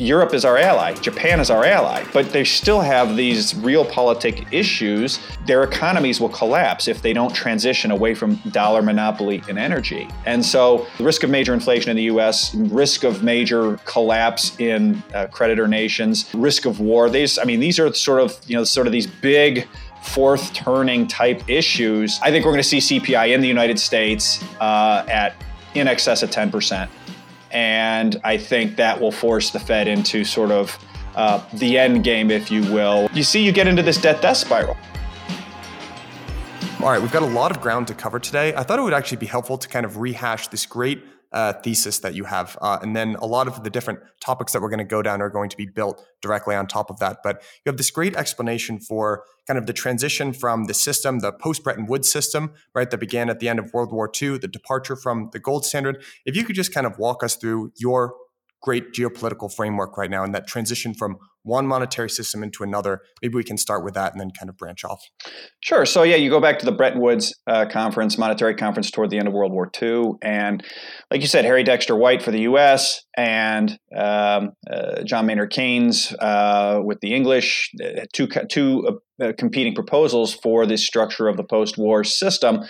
Europe is our ally, Japan is our ally, but they still have these realpolitik issues. Their economies will collapse if they don't transition away from dollar monopoly in energy. And so, the risk of major inflation in the US, risk of major collapse in uh, creditor nations, risk of war. These, I mean, these are sort of, you know, sort of these big fourth turning type issues. I think we're going to see CPI in the United States uh, at in excess of 10%. And I think that will force the Fed into sort of uh, the end game, if you will. You see, you get into this debt death spiral. All right, we've got a lot of ground to cover today. I thought it would actually be helpful to kind of rehash this great uh, thesis that you have. Uh, and then a lot of the different topics that we're going to go down are going to be built directly on top of that. But you have this great explanation for kind of the transition from the system, the post Bretton Woods system, right, that began at the end of World War II, the departure from the gold standard. If you could just kind of walk us through your great geopolitical framework right now and that transition from one monetary system into another. Maybe we can start with that and then kind of branch off. Sure. So, yeah, you go back to the Bretton Woods uh, conference, monetary conference toward the end of World War II. And like you said, Harry Dexter White for the US and um, uh, John Maynard Keynes uh, with the English, uh, two, two uh, competing proposals for this structure of the post war system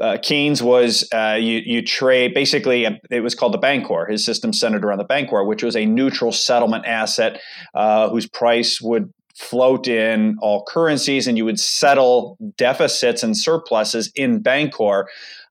uh, Keynes was uh, you, you trade basically it was called the Bancor. His system centered around the Bancor, which was a neutral settlement asset uh, whose price would float in all currencies, and you would settle deficits and surpluses in Bancor,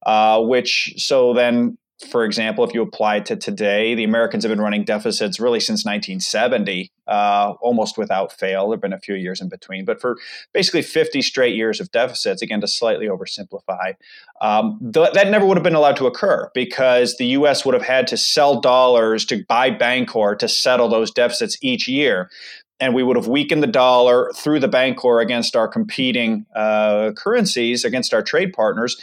uh, which so then for example, if you apply it to today, the Americans have been running deficits really since 1970, uh, almost without fail. There have been a few years in between, but for basically 50 straight years of deficits, again, to slightly oversimplify, um, th- that never would have been allowed to occur because the U.S. would have had to sell dollars to buy Bancor to settle those deficits each year and we would have weakened the dollar through the Bancor against our competing uh, currencies, against our trade partners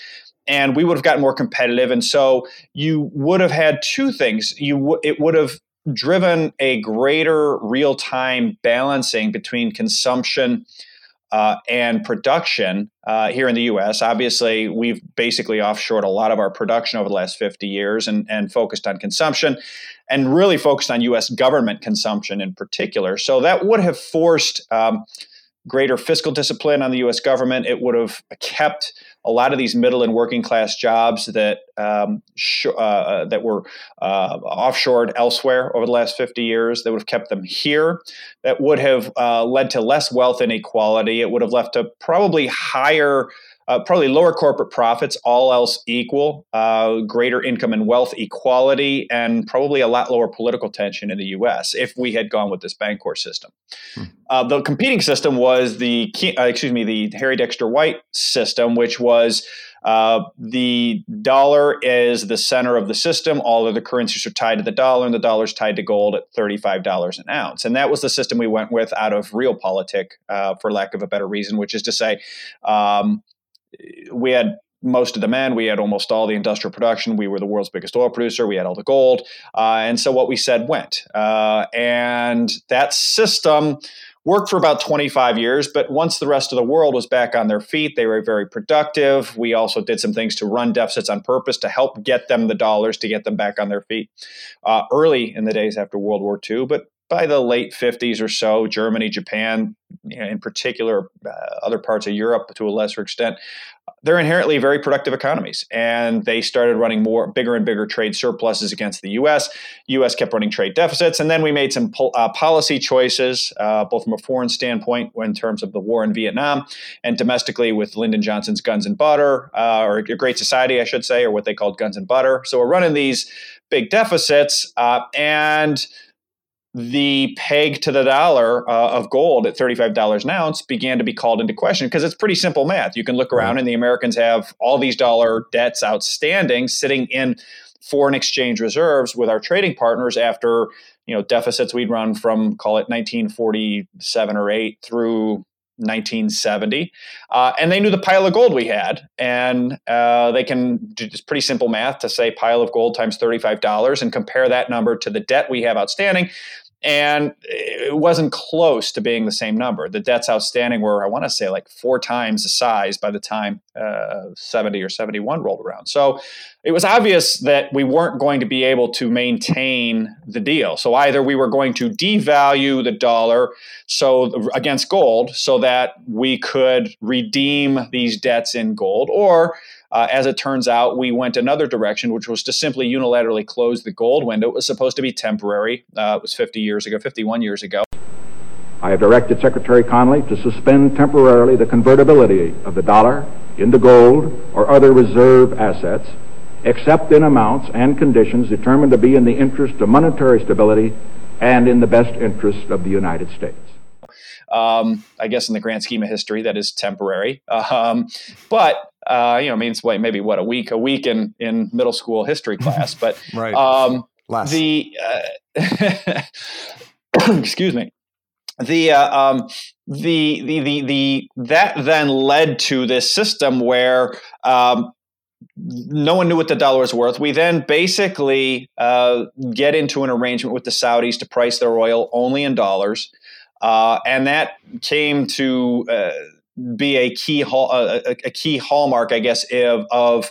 and we would have gotten more competitive. And so you would have had two things. You w- it would have driven a greater real time balancing between consumption uh, and production uh, here in the U.S. Obviously, we've basically offshored a lot of our production over the last 50 years and, and focused on consumption and really focused on U.S. government consumption in particular. So that would have forced um, greater fiscal discipline on the U.S. government. It would have kept a lot of these middle and working class jobs that um, sh- uh, uh, that were uh, offshored elsewhere over the last 50 years. That would have kept them here. That would have uh, led to less wealth inequality. It would have left a probably higher uh, probably lower corporate profits, all else equal, uh, greater income and wealth equality, and probably a lot lower political tension in the U.S. if we had gone with this Bancor system. Hmm. Uh, the competing system was the uh, excuse me the Harry Dexter White system, which was uh, the dollar is the center of the system. All of the currencies are tied to the dollar, and the dollar is tied to gold at thirty-five dollars an ounce. And that was the system we went with out of realpolitik, uh, for lack of a better reason, which is to say. Um, we had most of the men. We had almost all the industrial production. We were the world's biggest oil producer. We had all the gold. Uh, and so what we said went. Uh, and that system worked for about 25 years. But once the rest of the world was back on their feet, they were very productive. We also did some things to run deficits on purpose to help get them the dollars to get them back on their feet uh, early in the days after World War II. But by the late 50s or so, Germany, Japan, you know, in particular, uh, other parts of Europe to a lesser extent, they're inherently very productive economies. And they started running more, bigger and bigger trade surpluses against the US. US kept running trade deficits. And then we made some po- uh, policy choices, uh, both from a foreign standpoint in terms of the war in Vietnam and domestically with Lyndon Johnson's Guns and Butter, uh, or Great Society, I should say, or what they called Guns and Butter. So we're running these big deficits. Uh, and the peg to the dollar uh, of gold at $35 an ounce began to be called into question because it's pretty simple math. You can look around and the Americans have all these dollar debts outstanding sitting in foreign exchange reserves with our trading partners after you know deficits we'd run from call it 1947 or 8 through 1970 uh, and they knew the pile of gold we had. And uh, they can do this pretty simple math to say pile of gold times $35 and compare that number to the debt we have outstanding and it wasn't close to being the same number. The debts outstanding were, I want to say, like four times the size by the time uh, 70 or 71 rolled around. So it was obvious that we weren't going to be able to maintain the deal. So either we were going to devalue the dollar so against gold so that we could redeem these debts in gold, or uh, as it turns out, we went another direction, which was to simply unilaterally close the gold window. It was supposed to be temporary. Uh, it was 50 years ago, 51 years ago. I have directed Secretary Connally to suspend temporarily the convertibility of the dollar into gold or other reserve assets, except in amounts and conditions determined to be in the interest of monetary stability and in the best interest of the United States. Um, I guess in the grand scheme of history, that is temporary. Um, but uh, you know, I mean, it's what, maybe what a week, a week in in middle school history class. But right. um, the uh, excuse me. The, uh, um, the the the the that then led to this system where um, no one knew what the dollar was worth. We then basically uh, get into an arrangement with the Saudis to price their oil only in dollars. Uh, and that came to uh, be a key hall, a, a, key hallmark, I guess, of, of,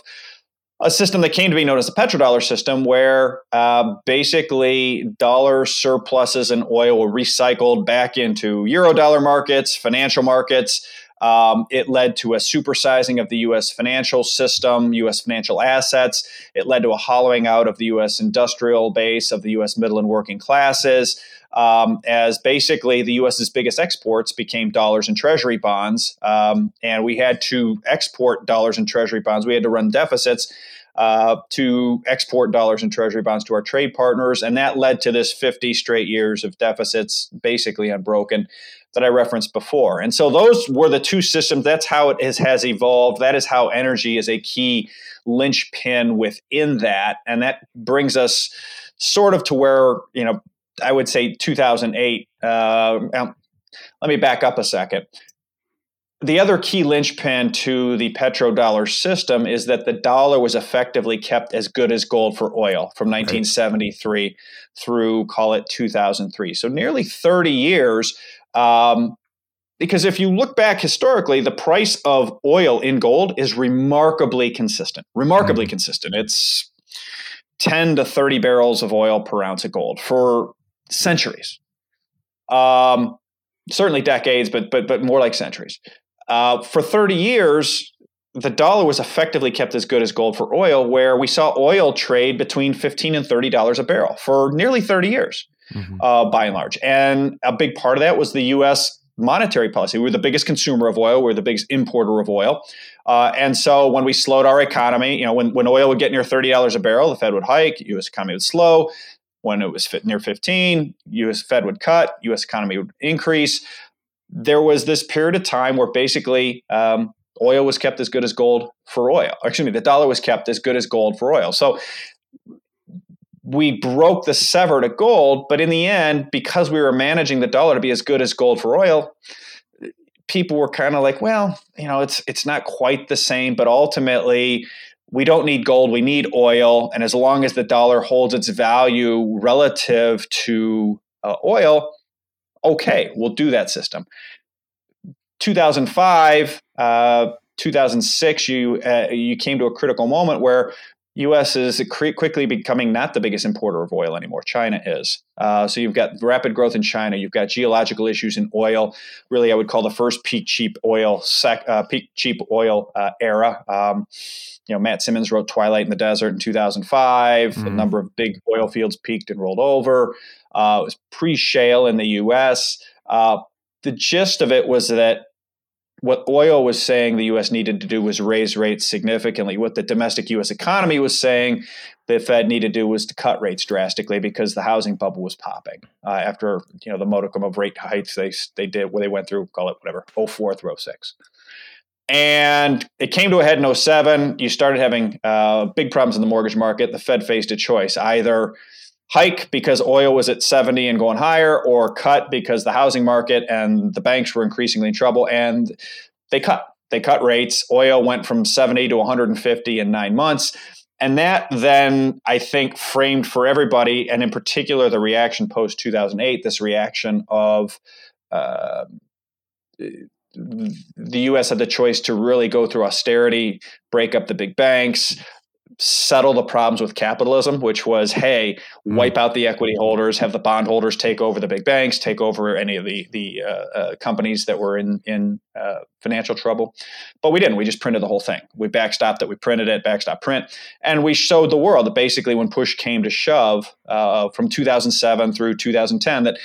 a system that came to be known as the petrodollar system, where uh, basically dollar surpluses and oil were recycled back into eurodollar markets, financial markets. Um, it led to a supersizing of the U.S. financial system, U.S. financial assets. It led to a hollowing out of the U.S. industrial base, of the U.S. middle and working classes um, as basically the U.S.'s biggest exports became dollars and treasury bonds. Um, and we had to export dollars and treasury bonds. We had to run deficits uh, to export dollars and treasury bonds to our trade partners. And that led to this 50 straight years of deficits, basically unbroken, that I referenced before. And so those were the two systems. That's how it is, has evolved. That is how energy is a key linchpin within that. And that brings us sort of to where, you know, I would say 2008. Uh, let me back up a second. The other key linchpin to the petrodollar system is that the dollar was effectively kept as good as gold for oil from 1973 right. through, call it 2003. So nearly 30 years. Um, because if you look back historically, the price of oil in gold is remarkably consistent. Remarkably mm. consistent. It's 10 to 30 barrels of oil per ounce of gold for centuries. Um, certainly decades, but but but more like centuries. Uh, for 30 years, the dollar was effectively kept as good as gold for oil, where we saw oil trade between 15 and 30 dollars a barrel for nearly 30 years, mm-hmm. uh, by and large. And a big part of that was the U.S. monetary policy. We were the biggest consumer of oil. We were the biggest importer of oil. Uh, and so when we slowed our economy, you know, when, when oil would get near $30 a barrel, the Fed would hike, U.S. economy would slow when it was near 15, US Fed would cut, US economy would increase. There was this period of time where basically um, oil was kept as good as gold for oil. Excuse me, the dollar was kept as good as gold for oil. So we broke the sever to gold, but in the end, because we were managing the dollar to be as good as gold for oil, people were kind of like, well, you know, it's it's not quite the same, but ultimately we don't need gold, we need oil. And as long as the dollar holds its value relative to uh, oil, okay, we'll do that system. 2005, uh, 2006, you uh, you came to a critical moment where U.S. is quickly becoming not the biggest importer of oil anymore. China is. Uh, so you've got rapid growth in China. You've got geological issues in oil. Really, I would call the first peak cheap oil sec, uh, peak cheap oil uh, era. Um, you know, Matt Simmons wrote Twilight in the Desert in 2005. Mm-hmm. A number of big oil fields peaked and rolled over. Uh, it was pre-shale in the U.S. Uh, the gist of it was that what oil was saying the U.S. needed to do was raise rates significantly. What the domestic U.S. economy was saying the Fed needed to do was to cut rates drastically because the housing bubble was popping uh, after you know the modicum of rate hikes they they did where they went through call it whatever 04 through 06. And it came to a head in 07. You started having uh, big problems in the mortgage market. The Fed faced a choice either hike because oil was at 70 and going higher, or cut because the housing market and the banks were increasingly in trouble. And they cut. They cut rates. Oil went from 70 to 150 in nine months. and that then I think framed for everybody, and in particular the reaction post 2008, this reaction of uh, the U.S. had the choice to really go through austerity, break up the big banks, settle the problems with capitalism, which was, hey, mm. wipe out the equity holders, have the bondholders take over the big banks, take over any of the the uh, uh, companies that were in in uh, financial trouble. But we didn't. We just printed the whole thing. We backstopped it. We printed it, backstop print, and we showed the world that basically, when push came to shove, uh, from 2007 through 2010, that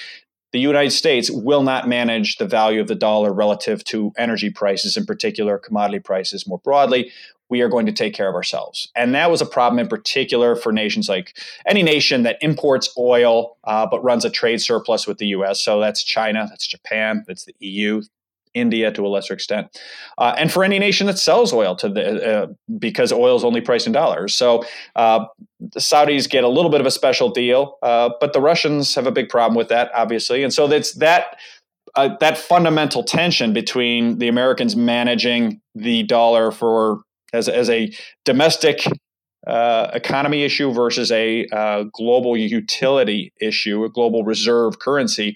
the United States will not manage the value of the dollar relative to energy prices, in particular, commodity prices more broadly. We are going to take care of ourselves. And that was a problem in particular for nations like any nation that imports oil uh, but runs a trade surplus with the US. So that's China, that's Japan, that's the EU, India to a lesser extent, uh, and for any nation that sells oil to the uh, because oil is only priced in dollars. So uh, the Saudis get a little bit of a special deal, uh, but the Russians have a big problem with that, obviously, and so that's that. Uh, that fundamental tension between the Americans managing the dollar for as, as a domestic uh, economy issue versus a uh, global utility issue, a global reserve currency,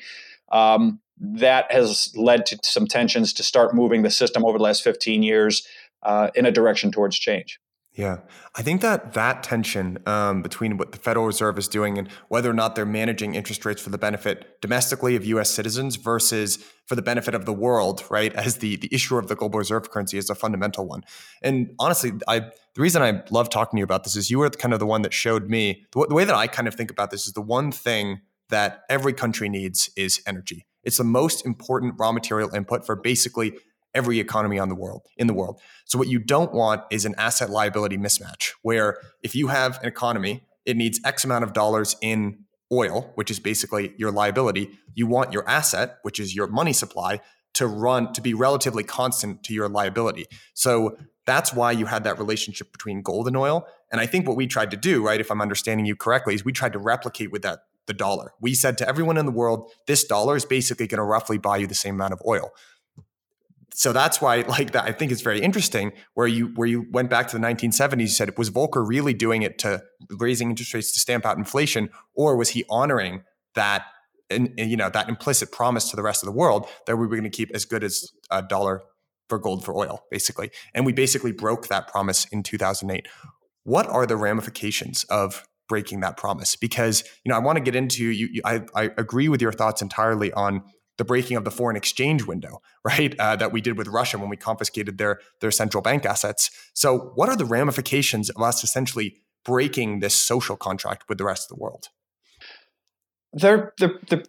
um, that has led to some tensions to start moving the system over the last 15 years uh, in a direction towards change. Yeah, I think that that tension um, between what the Federal Reserve is doing and whether or not they're managing interest rates for the benefit domestically of U.S. citizens versus for the benefit of the world, right, as the the issuer of the global reserve currency is a fundamental one. And honestly, I the reason I love talking to you about this is you were kind of the one that showed me the, the way that I kind of think about this is the one thing that every country needs is energy. It's the most important raw material input for basically every economy on the world in the world. So what you don't want is an asset liability mismatch where if you have an economy, it needs X amount of dollars in oil, which is basically your liability. You want your asset, which is your money supply, to run to be relatively constant to your liability. So that's why you had that relationship between gold and oil. And I think what we tried to do, right, if I'm understanding you correctly, is we tried to replicate with that the dollar. We said to everyone in the world, this dollar is basically going to roughly buy you the same amount of oil. So that's why, like that, I think it's very interesting. Where you where you went back to the 1970s, you said was Volcker really doing it to raising interest rates to stamp out inflation, or was he honoring that and, you know that implicit promise to the rest of the world that we were going to keep as good as a dollar for gold for oil, basically? And we basically broke that promise in 2008. What are the ramifications of breaking that promise because you know I want to get into you, you I, I agree with your thoughts entirely on the breaking of the foreign exchange window right uh, that we did with Russia when we confiscated their their central bank assets so what are the ramifications of us essentially breaking this social contract with the rest of the world they're they're they're,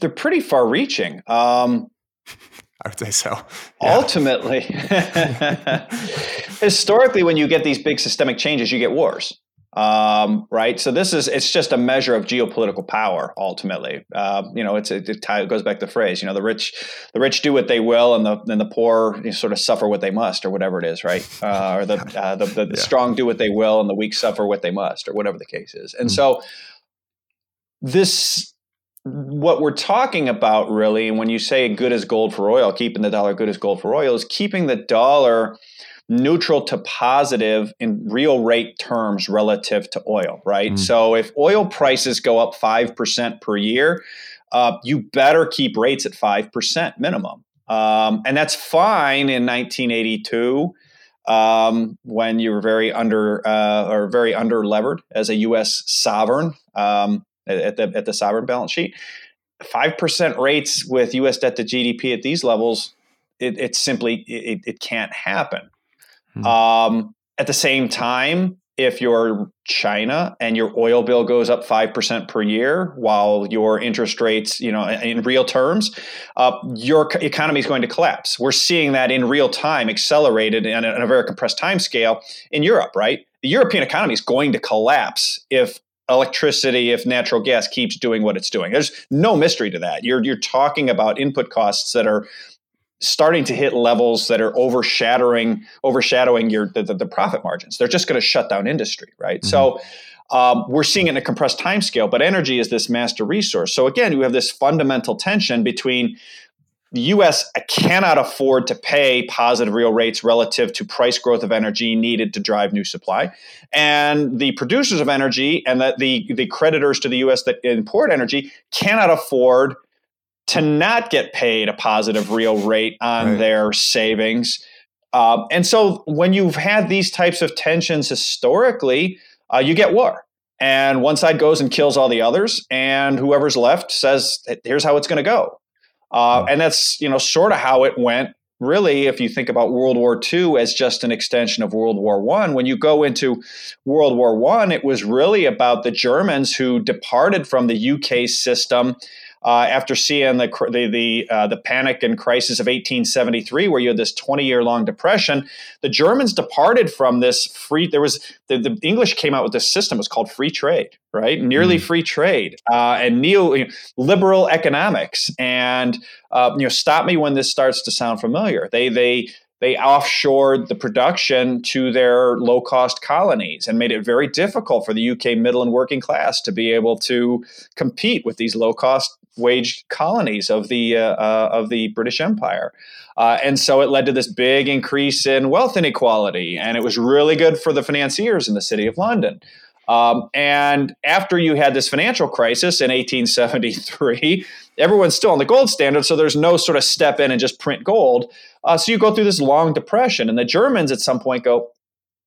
they're pretty far reaching um, I would say so. Yeah. Ultimately, historically, when you get these big systemic changes, you get wars um, right? So this is it's just a measure of geopolitical power. Ultimately, uh, you know, it's it, it, goes back to the phrase, you know, the rich the rich do what they will, and the and the poor you know, sort of suffer what they must, or whatever it is, right? Uh, or the uh, the, the, yeah. strong do what they will, and the weak suffer what they must, or whatever the case is. And mm-hmm. so this what we're talking about really when you say good as gold for oil keeping the dollar good as gold for oil is keeping the dollar neutral to positive in real rate terms relative to oil, right? Mm. So if oil prices go up 5% per year, uh, you better keep rates at 5% minimum. Um, and that's fine in 1982 um, when you were very under uh, or very under levered as a U.S. sovereign um, at the at the sovereign balance sheet. Five percent rates with U.S. debt to GDP at these levels, it, it simply it, it can't happen. Hmm. Um, at the same time, if you're China and your oil bill goes up 5% per year while your interest rates, you know, in real terms, uh, your economy is going to collapse. We're seeing that in real time, accelerated in a, in a very compressed time scale in Europe, right? The European economy is going to collapse if electricity, if natural gas keeps doing what it's doing. There's no mystery to that. You're, you're talking about input costs that are starting to hit levels that are overshadowing overshadowing your the, the, the profit margins. They're just going to shut down industry, right? Mm-hmm. So um, we're seeing it in a compressed time scale, but energy is this master resource. So again, you have this fundamental tension between the U.S. cannot afford to pay positive real rates relative to price growth of energy needed to drive new supply, and the producers of energy and the the, the creditors to the U.S. that import energy cannot afford to not get paid a positive real rate on right. their savings. Um, and so, when you've had these types of tensions historically, uh, you get war and one side goes and kills all the others and whoever's left says here's how it's going to go uh, and that's you know sort of how it went really if you think about world war ii as just an extension of world war one when you go into world war one it was really about the germans who departed from the uk system uh, after seeing the the the, uh, the panic and crisis of 1873, where you had this 20 year long depression, the Germans departed from this free. There was the, the English came out with this system. It was called free trade, right? Nearly mm. free trade uh, and neo you know, liberal economics. And uh, you know, stop me when this starts to sound familiar. They they they offshored the production to their low cost colonies and made it very difficult for the UK middle and working class to be able to compete with these low cost wage colonies of the uh, uh, of the British Empire, uh, and so it led to this big increase in wealth inequality, and it was really good for the financiers in the city of London. Um, and after you had this financial crisis in 1873, everyone's still on the gold standard, so there's no sort of step in and just print gold. Uh, so you go through this long depression, and the Germans at some point go,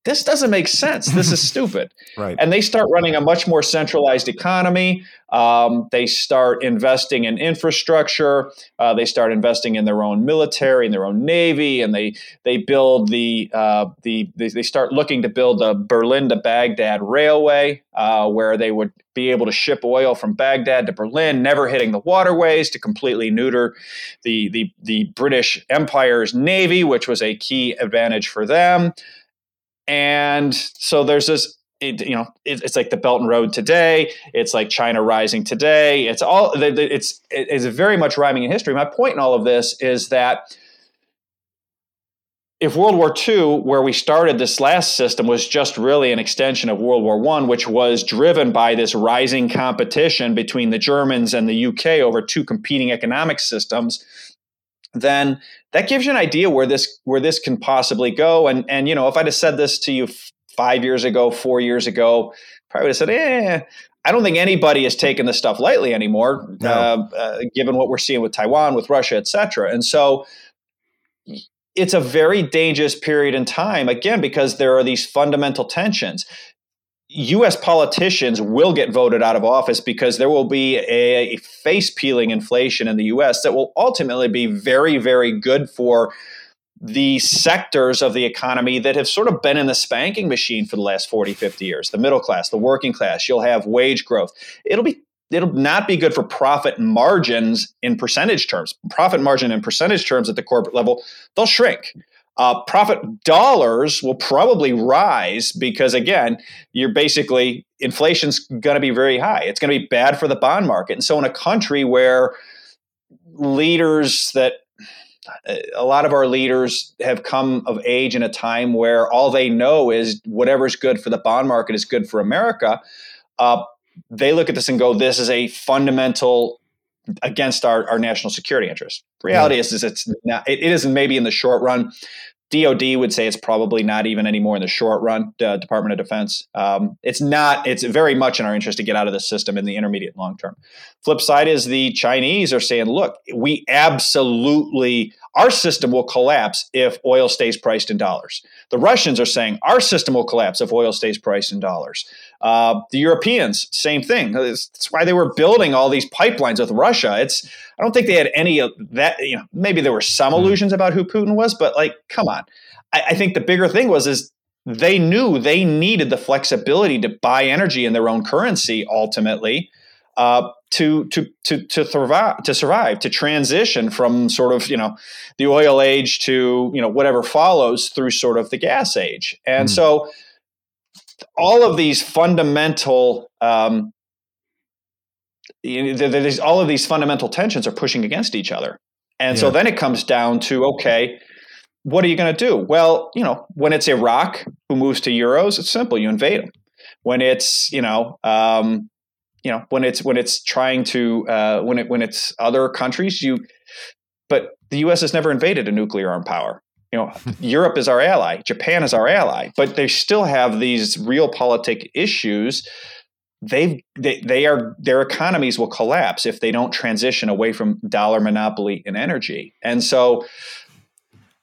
this doesn't make sense. This is stupid. right. And they start running a much more centralized economy. Um, they start investing in infrastructure. Uh, they start investing in their own military and their own navy, and they they build the uh, the they, they, start looking to build the Berlin to Baghdad railway, uh, where they would be able to ship oil from Baghdad to Berlin, never hitting the waterways, to completely neuter the the the British Empire's navy, which was a key advantage for them. And so there's this it, you know, it, it's like the Belt and Road today. It's like China rising today. It's all it's it's very much rhyming in history. My point in all of this is that if World War II, where we started this last system, was just really an extension of World War I, which was driven by this rising competition between the Germans and the UK over two competing economic systems, then that gives you an idea where this where this can possibly go. And and you know, if I'd have said this to you five years ago, four years ago, probably would have said, eh. I don't think anybody is taking this stuff lightly anymore, no. uh, uh, given what we're seeing with Taiwan, with Russia, et cetera. And so it's a very dangerous period in time, again, because there are these fundamental tensions. US politicians will get voted out of office because there will be a, face peeling inflation in the US that will ultimately be very, very good for the sectors of the economy that have sort of been in the spanking machine for the last 40, 50 years the middle class, the working class. You'll have wage growth. It'll be it'll not be good for profit margins in percentage terms. Profit margin in percentage terms at the corporate level, they'll shrink. Uh, profit dollars will probably rise because again, you're basically inflation's going to be very high. It's going to be bad for the bond market. And so, in a country where leaders that a lot of our leaders have come of age in a time where all they know is whatever's good for the bond market is good for America. Uh, they look at this and go, "This is a fundamental against our, our national security interest. Reality yeah. is, is it's not, it, it isn't maybe in the short run. DOD would say it's probably not even anymore in the short run. Uh, Department of Defense. Um, it's not. It's very much in our interest to get out of the system in the intermediate long term. Flip side is the Chinese are saying, look, we absolutely our system will collapse if oil stays priced in dollars. The Russians are saying our system will collapse if oil stays priced in dollars. Uh, the Europeans, same thing. That's why they were building all these pipelines with Russia. It's I don't think they had any of that. You know, maybe there were some hmm. illusions about who Putin was, but like, come on. I, I think the bigger thing was is they knew they needed the flexibility to buy energy in their own currency ultimately uh, to to to to survive to survive to transition from sort of you know the oil age to you know whatever follows through sort of the gas age and mm. so all of these fundamental um, you know, there's all of these fundamental tensions are pushing against each other and yeah. so then it comes down to okay what are you going to do well you know when it's iraq who moves to euros it's simple you invade them when it's you know um, you know when it's when it's trying to uh, when it when it's other countries you but the U.S. has never invaded a nuclear armed power. You know, Europe is our ally, Japan is our ally, but they still have these realpolitik issues. They've, they they are their economies will collapse if they don't transition away from dollar monopoly in energy, and so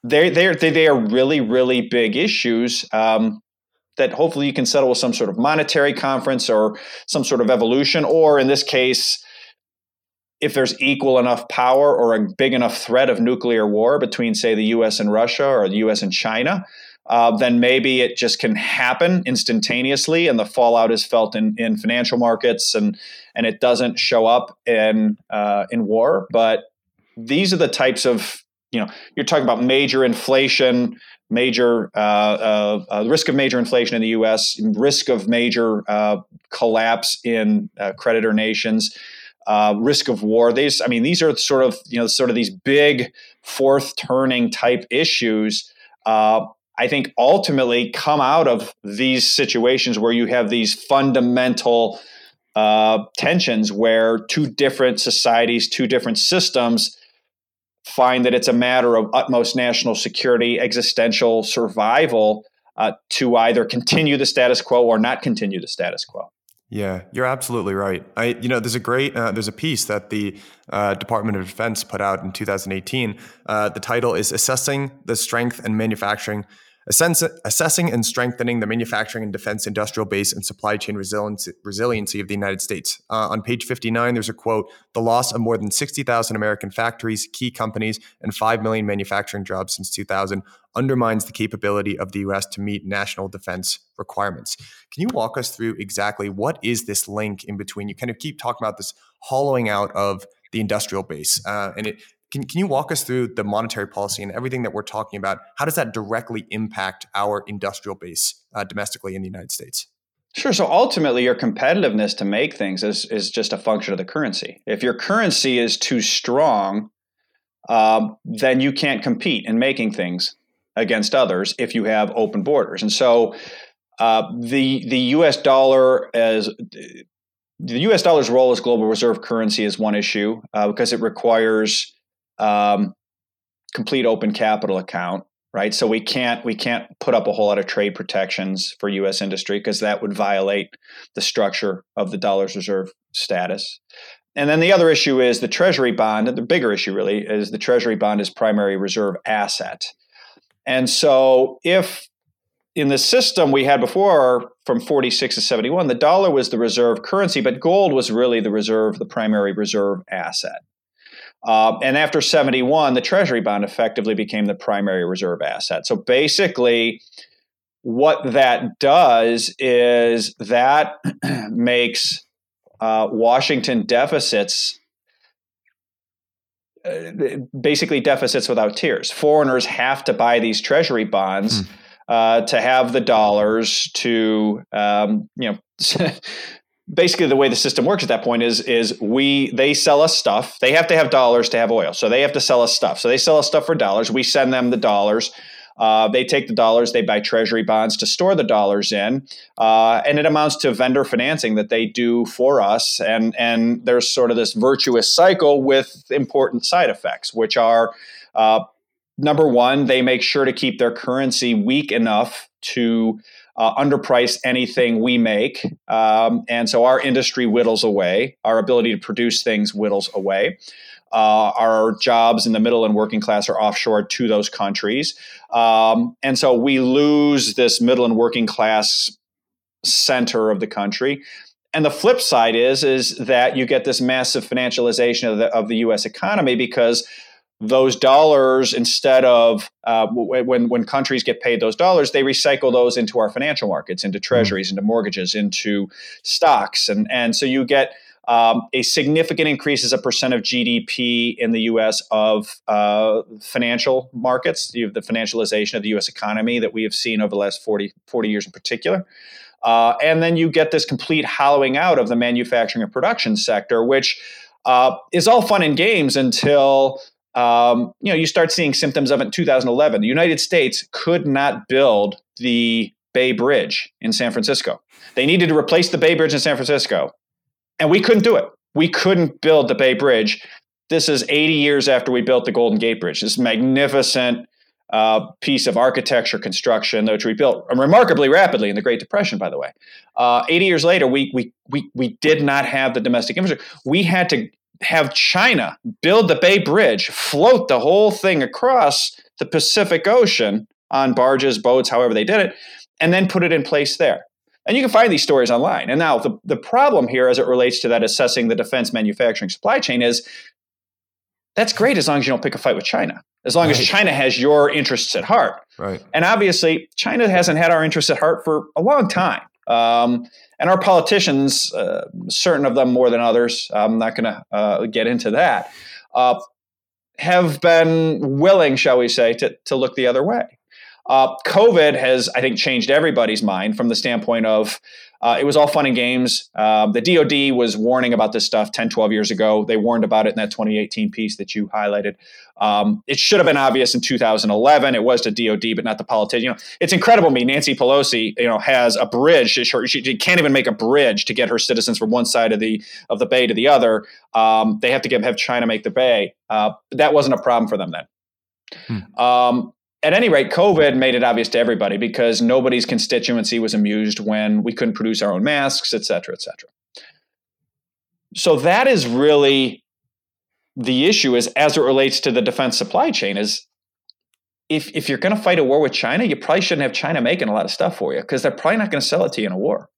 they they they they are really really big issues. Um, that hopefully you can settle with some sort of monetary conference or some sort of evolution, or in this case, if there's equal enough power or a big enough threat of nuclear war between, say, the US and Russia or the US and China, uh, then maybe it just can happen instantaneously and the fallout is felt in, in financial markets and, and it doesn't show up in, uh, in war. But these are the types of, you know, you're talking about major inflation, major uh, uh, uh risk of major inflation in the US, risk of major uh, collapse in uh, creditor nations risk of war. These, I mean, these are sort of you know sort of these big fourth turning type issues. I think ultimately come out of these situations where you have these fundamental tensions where two different societies, two different systems find that it's a matter of utmost national security, existential survival uh, to either continue the status quo or not continue the status quo. Yeah, you're absolutely right. I, you know, there's a great, uh, there's a piece that the uh, Department of Defense put out in 2018. Uh, the title is "Assessing the Strength and Manufacturing assessing and strengthening the manufacturing and defense industrial base and supply chain resiliency, of the United States. Uh, on page 59, there's a quote The loss of more than 60,000 American factories, key companies, and 5 million manufacturing jobs since 2000 undermines the capability of the U.S. to meet national defense requirements. Can you walk us through exactly what is this link in between? You kind of keep talking about this hollowing out of the industrial base. Uh, and it can, can you walk us through the monetary policy and everything that we're talking about? How does that directly impact our industrial base uh, domestically in the United States? Sure. So ultimately, your competitiveness to make things is, is just a function of the currency. If your currency is too strong, um, then you can't compete in making things against others if you have open borders. And so uh, the the U.S. dollar as the U.S. dollar's role as global reserve currency is one issue uh, because it requires um, complete open capital account, right? So we can't we can't put up a whole lot of trade protections for U.S. industry because that would violate the structure of the dollar's reserve status. And then the other issue is the Treasury bond. The bigger issue really is the Treasury bond is primary reserve asset. And so if in the system we had before from 46 to 71, the dollar was the reserve currency, but gold was really the reserve, the primary reserve asset. Uh, and after 71, the Treasury bond effectively became the primary reserve asset. So basically, what that does is that makes uh, Washington deficits uh, basically deficits without tears. Foreigners have to buy these Treasury bonds. Hmm. Uh, to have the dollars to um, you know basically the way the system works at that point is is we they sell us stuff. They have to have dollars to have oil. So they have to sell us stuff. So they sell us stuff for dollars. We send them the dollars. Uh, they take the dollars. They buy treasury bonds to store the dollars in. Uh, and it amounts to vendor financing that they do for us. And and there's sort of this virtuous cycle with important side effects which are uh, number one they make sure to keep their currency weak enough to uh, underprice anything we make. Um, and so our industry whittles away, our ability to produce things whittles away. Uh, our jobs in the middle and working class are offshore to those countries. Um, and so we lose this middle and working class center of the country. And the flip side is is that you get this massive financialization of the, of the U.S. economy because those dollars instead of uh, when when countries get paid those dollars, they recycle those into our financial markets, into treasuries, mm. into mortgages, into stocks, and and so you get um, a significant increase as a percent of GDP in the U.S. of uh, financial markets. You have the financialization of the U.S. economy that we have seen over the last 40, 40 years in particular. Uh, and then you get this complete hollowing out of the manufacturing and production sector, which uh, is all fun and games until um, you know, you start seeing symptoms of it in 2011. The United States could not build the Bay Bridge in San Francisco. They needed to replace the Bay Bridge in San Francisco, and we couldn't do it. We couldn't build the Bay Bridge. this is 80 years after we built the Golden Gate Bridge. This magnificent uh, piece of architecture construction, which we built remarkably rapidly in the Great Depression, by the way. Uh, 80 years later, we, we, we, we did not have the domestic infrastructure. We had to have China build the Bay Bridge, float the whole thing across the Pacific Ocean on barges, boats, however they did it, and then put it in place there. And you can find these stories online. And now the, the problem here as it relates to that assessing the defense manufacturing supply chain is that's great as long as you don't pick a fight with China. As long right. as China has your interests at heart. Right. And obviously, China hasn't had our interests at heart for a long time. Um, and our politicians, uh, certain of them more than others, I'm not going to uh, get into that, uh, have been willing, shall we say, to, to look the other way. Uh, COVID has, I think, changed everybody's mind from the standpoint of uh, it was all fun and games. Uh, the DoD was warning about this stuff 10, 12 years ago. They warned about it in that 2018 piece that you highlighted. Um, it should have been obvious in 2011. It was to DoD, but not the politician. You know, it's incredible to me. Nancy Pelosi, you know, has a bridge. She, she, can't even make a bridge to get her citizens from one side of the of the bay to the other. Um, they have to get, have China make the bay. Uh, that wasn't a problem for them then. Hmm. Um, at any rate, COVID made it obvious to everybody because nobody's constituency was amused when we couldn't produce our own masks, et cetera, et cetera. So that is really the issue is as it relates to the defense supply chain is if, if you're going to fight a war with China, you probably shouldn't have China making a lot of stuff for you because they're probably not going to sell it to you in a war.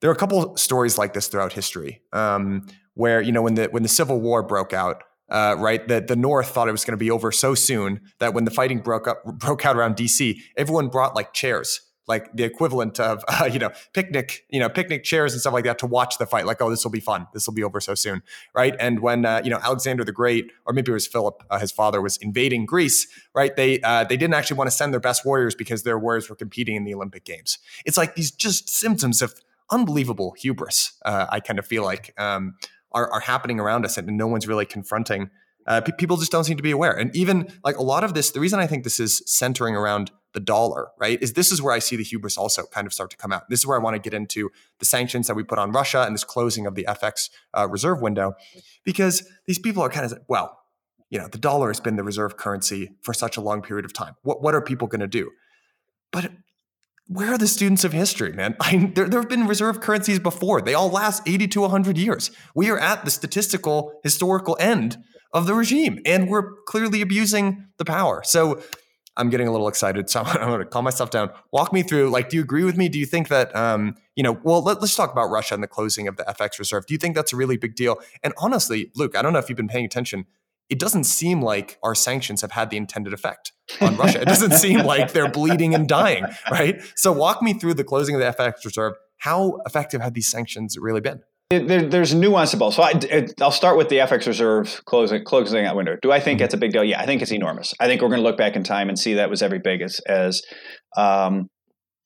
There are a couple stories like this throughout history um, where, you know, when the, when the Civil War broke out, uh, right? That the North thought it was going to be over so soon that when the fighting broke up, broke out around DC, everyone brought like chairs, like the equivalent of uh, you know picnic, you know picnic chairs and stuff like that to watch the fight. Like, oh, this will be fun. This will be over so soon, right? And when uh, you know Alexander the Great, or maybe it was Philip, uh, his father, was invading Greece, right? They uh, they didn't actually want to send their best warriors because their warriors were competing in the Olympic Games. It's like these just symptoms of unbelievable hubris. Uh, I kind of feel like. Um, are, are happening around us and no one's really confronting. Uh, people just don't seem to be aware. And even like a lot of this, the reason I think this is centering around the dollar, right, is this is where I see the hubris also kind of start to come out. This is where I want to get into the sanctions that we put on Russia and this closing of the FX uh, reserve window, because these people are kind of, well, you know, the dollar has been the reserve currency for such a long period of time. What, what are people going to do? But where are the students of history, man? I, there, there have been reserve currencies before. They all last 80 to 100 years. We are at the statistical, historical end of the regime, and we're clearly abusing the power. So I'm getting a little excited. So I'm going to calm myself down. Walk me through, like, do you agree with me? Do you think that, um, you know, well, let, us talk about Russia and the closing of the FX reserve. Do you think that's a really big deal? And honestly, Luke, I don't know if you've been paying attention it doesn't seem like our sanctions have had the intended effect on Russia. It doesn't seem like they're bleeding and dying, right? So walk me through the closing of the FX reserve. How effective have these sanctions really been? There, there's nuance about. So I, will start with the FX reserve closing closing that window. Do I think it's a big deal? Yeah, I think it's enormous. I think we're going to look back in time and see that was every big as as um,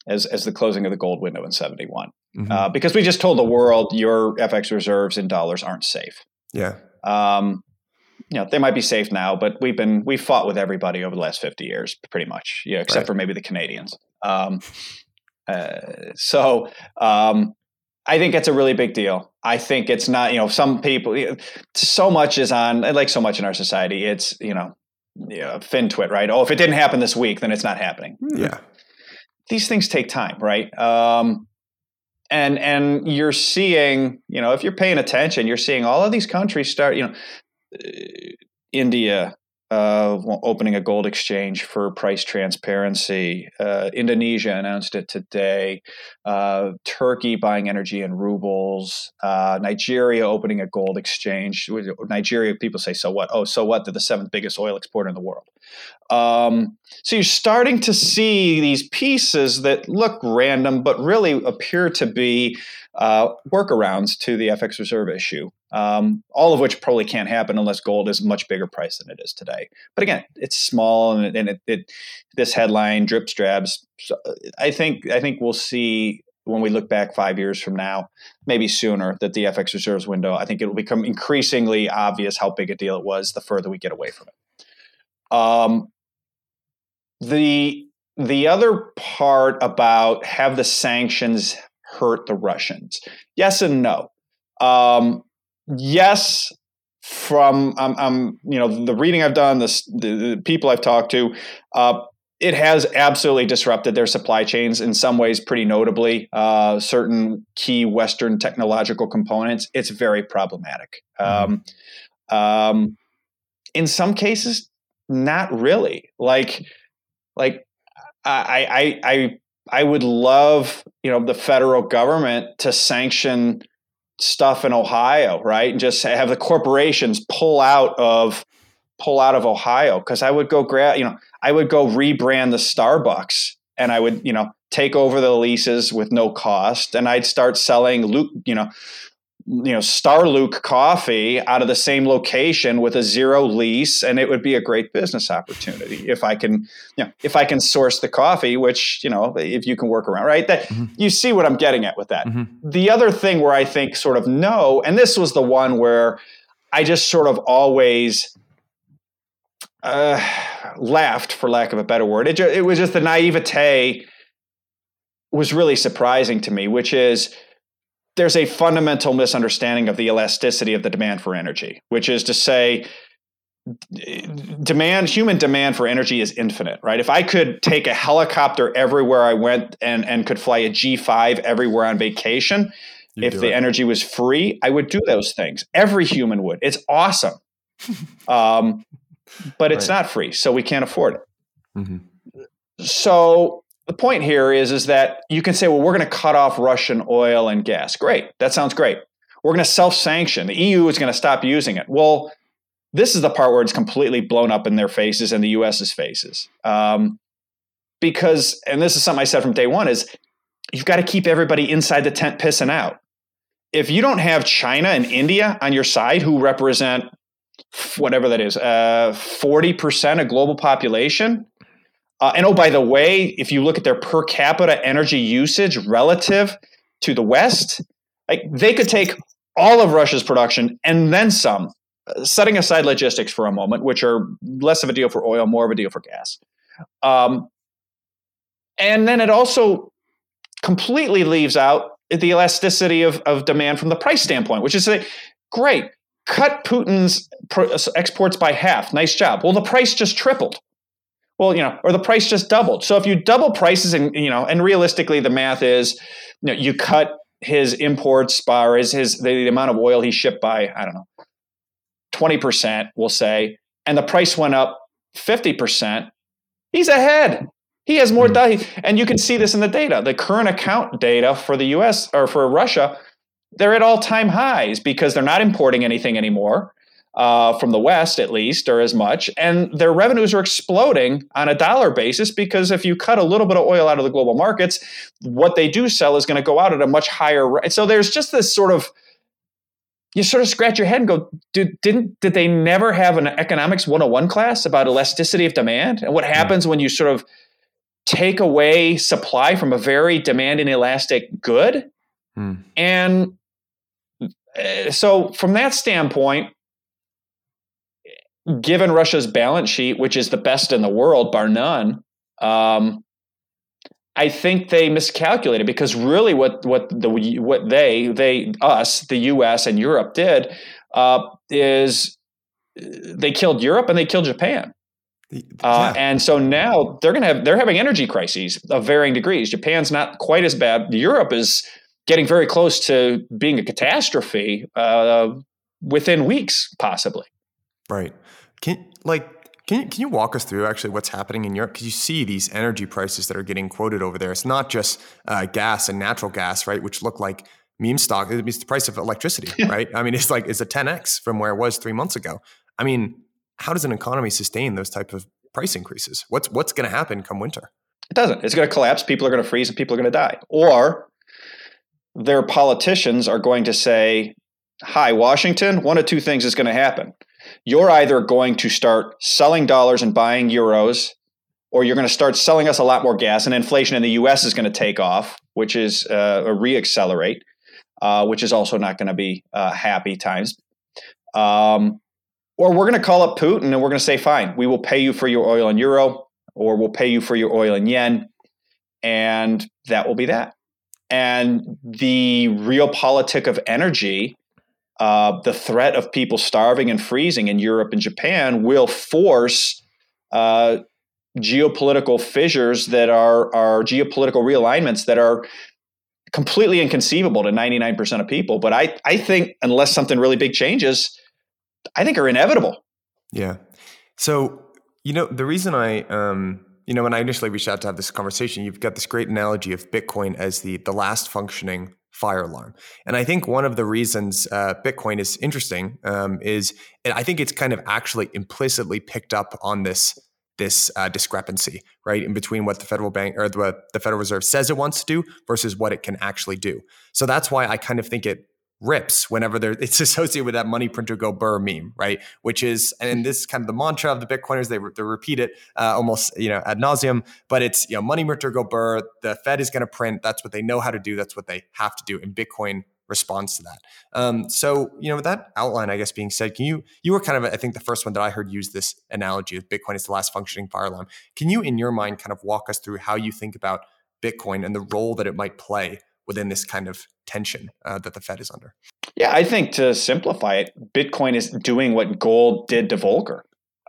as, as the closing of the gold window in 71. Mm-hmm. Uh, because we just told the world your FX reserves in dollars aren't safe. Yeah. Um, you know they might be safe now, but we've been we've fought with everybody over the last fifty years, pretty much, yeah, except right. for maybe the Canadians. Um, uh, so um, I think it's a really big deal. I think it's not, you know, some people, so much is on, like so much in our society, it's, you know, yeah, FinTwit, right? Oh, if it didn't happen this week, then it's not happening. Yeah. These things take time, right? Um, and and you're seeing, you know, if you're paying attention, you're seeing all of these countries start, you know, India uh, opening a gold exchange for price transparency. Uh, Indonesia announced it today. Uh, Turkey buying energy in rubles. Uh, Nigeria opening a gold exchange. Nigeria, people say, so what? Oh, so what? They're the seventh biggest oil exporter in the world. Um, so you're starting to see these pieces that look random, but really appear to be uh, workarounds to the FX reserve issue um, all of which probably can't happen unless gold is a much bigger price than it is today. But again, it's small, and, and it, it, this headline drips drabs. So I think I think we'll see when we look back five years from now, maybe sooner, that the FX reserves window. I think it will become increasingly obvious how big a deal it was the further we get away from it. Um, the the other part about have the sanctions hurt the Russians? Yes and no. Um, yes, from um, um, you know the reading I've done, the, the people I've talked to, uh, it has absolutely disrupted their supply chains in some ways, pretty notably. Uh, certain key Western technological components, it's very problematic. Mm-hmm. Um, um, in some cases, not really. Like, like I, I, I, I would love, you know, the federal government to sanction stuff in Ohio, right? And just have the corporations pull out of pull out of Ohio because I would go grab, you know, I would go rebrand the Starbucks and I would, you know, take over the leases with no cost and I'd start selling you know, you know, Star Luke coffee out of the same location with a zero lease, and it would be a great business opportunity if I can, you know, if I can source the coffee, which you know, if you can work around, right? That mm-hmm. you see what I'm getting at with that. Mm-hmm. The other thing where I think sort of no, and this was the one where I just sort of always uh, laughed, for lack of a better word. It, ju- it was just the naivete was really surprising to me, which is there's a fundamental misunderstanding of the elasticity of the demand for energy, which is to say, demand human demand for energy is infinite right if i could take a helicopter everywhere i went and and could fly a g5 everywhere on vacation you if the it. energy was free i would do those things every human would it's awesome um, but it's right. not free so we can't afford it mm-hmm. so the point here is is that you can say, well, we're going to cut off Russian oil and gas. Great, that sounds great. We're going to self-sanction. The EU is going to stop using it. Well, this is the part where it's completely blown up in their faces and the U.S.'s faces. Um, because, and this is something I said from day one, is you've got to keep everybody inside the tent pissing out. If you don't have China and India on your side, who represent whatever that is, uh, 40% of global population, uh, and oh, by the way, if you look at their per capita energy usage relative to the West, like they could take all of Russia's production and then some, uh, setting aside logistics for a moment, which are less of a deal for oil, more of a deal for gas. Um, and then it also completely leaves out the elasticity of, of demand from the price standpoint, which is say, great, cut Putin's exports by half. Nice job. Well, the price just tripled well, you know, or the price just doubled. So if you double prices and, you know, and realistically the math is, you know, you cut his imports by or his, his the, the amount of oil he shipped by, I don't know, 20%, we'll say, and the price went up 50%, he's ahead. He has more mm and you can see this in the data. The current account data for the US or for Russia, they're at all-time highs because they're not importing anything anymore uh, from the West, at least, or as much. And their revenues are exploding on a dollar basis because if you cut a little bit of oil out of the global markets, what they do sell is going to go out at a much higher rate. So there's just this sort of you sort of scratch your head and go, did, didn't did they never have an economics 101 class about elasticity of demand and what happens when you sort of take away supply from a very demand inelastic good? Hmm. And uh, so from that standpoint, given Russia's balance sheet, which is the best in the world, bar none, um, I think they miscalculated because really what what the what they they us the U.S. and Europe did uh, is they killed Europe and they killed Japan. Uh, yeah. Uh, and so now they're going to have they're having energy crises of varying degrees. Japan's not quite as bad. Europe is getting very close to being a catastrophe uh, within weeks, possibly. Right. Can like can you, can you walk us through actually what's happening in Europe? Because you see these energy prices that are getting quoted over there. It's not just uh, gas and natural gas, right? Which look like meme stock. It's the price of electricity, right? I mean, it's like it's a 10x from where it was three months ago. I mean, how does an economy sustain those type of price increases? What's what's going to happen come winter? It doesn't. It's going to collapse. People are going to freeze, and people are going to die. Or their politicians are going to say, "Hi, Washington. One of two things is going to happen." You're either going to start selling dollars and buying euros, or you're going to start selling us a lot more gas, and inflation in the U.S. is going to take off, which is uh, a reaccelerate, uh, which is also not going to be uh, happy times. Um, or we're going to call up Putin and we're going to say, fine, we will pay you for your oil in euro, or we'll pay you for your oil in yen, and that will be that. And the realpolitik of energy uh, the threat of people starving and freezing in Europe and Japan will force uh, geopolitical fissures that are are geopolitical realignments that are completely inconceivable to 99% of people. But I, I think unless something really big changes, I think are inevitable. Yeah. So, you know, the reason I, um, you know, when I initially reached out to have this conversation, you've got this great analogy of Bitcoin as the the last functioning fire alarm. And I think one of the reasons uh, Bitcoin is interesting um, is I think it's kind of actually implicitly picked up on this this uh, discrepancy, right, in between what the federal bank or what the Federal Reserve says it wants to do versus what it can actually do. So that's why I kind of think it rips whenever there it's associated with that money printer go burr meme, right? Which is and this is kind of the mantra of the Bitcoiners. They, they repeat it uh, almost you know ad nauseum, but it's you know money printer go burr. The Fed is going to print. That's what they know how to do. That's what they have to do. And Bitcoin responds to that. Um, so, you know, with that outline, I guess being said, can you you were kind of I think the first one that I heard use this analogy of Bitcoin is the last functioning fire alarm. Can you, in your mind, kind of walk us through how you think about Bitcoin and the role that it might play within this kind of tension uh, that the Fed is under? Yeah, I think to simplify it, Bitcoin is doing what gold did to Volcker.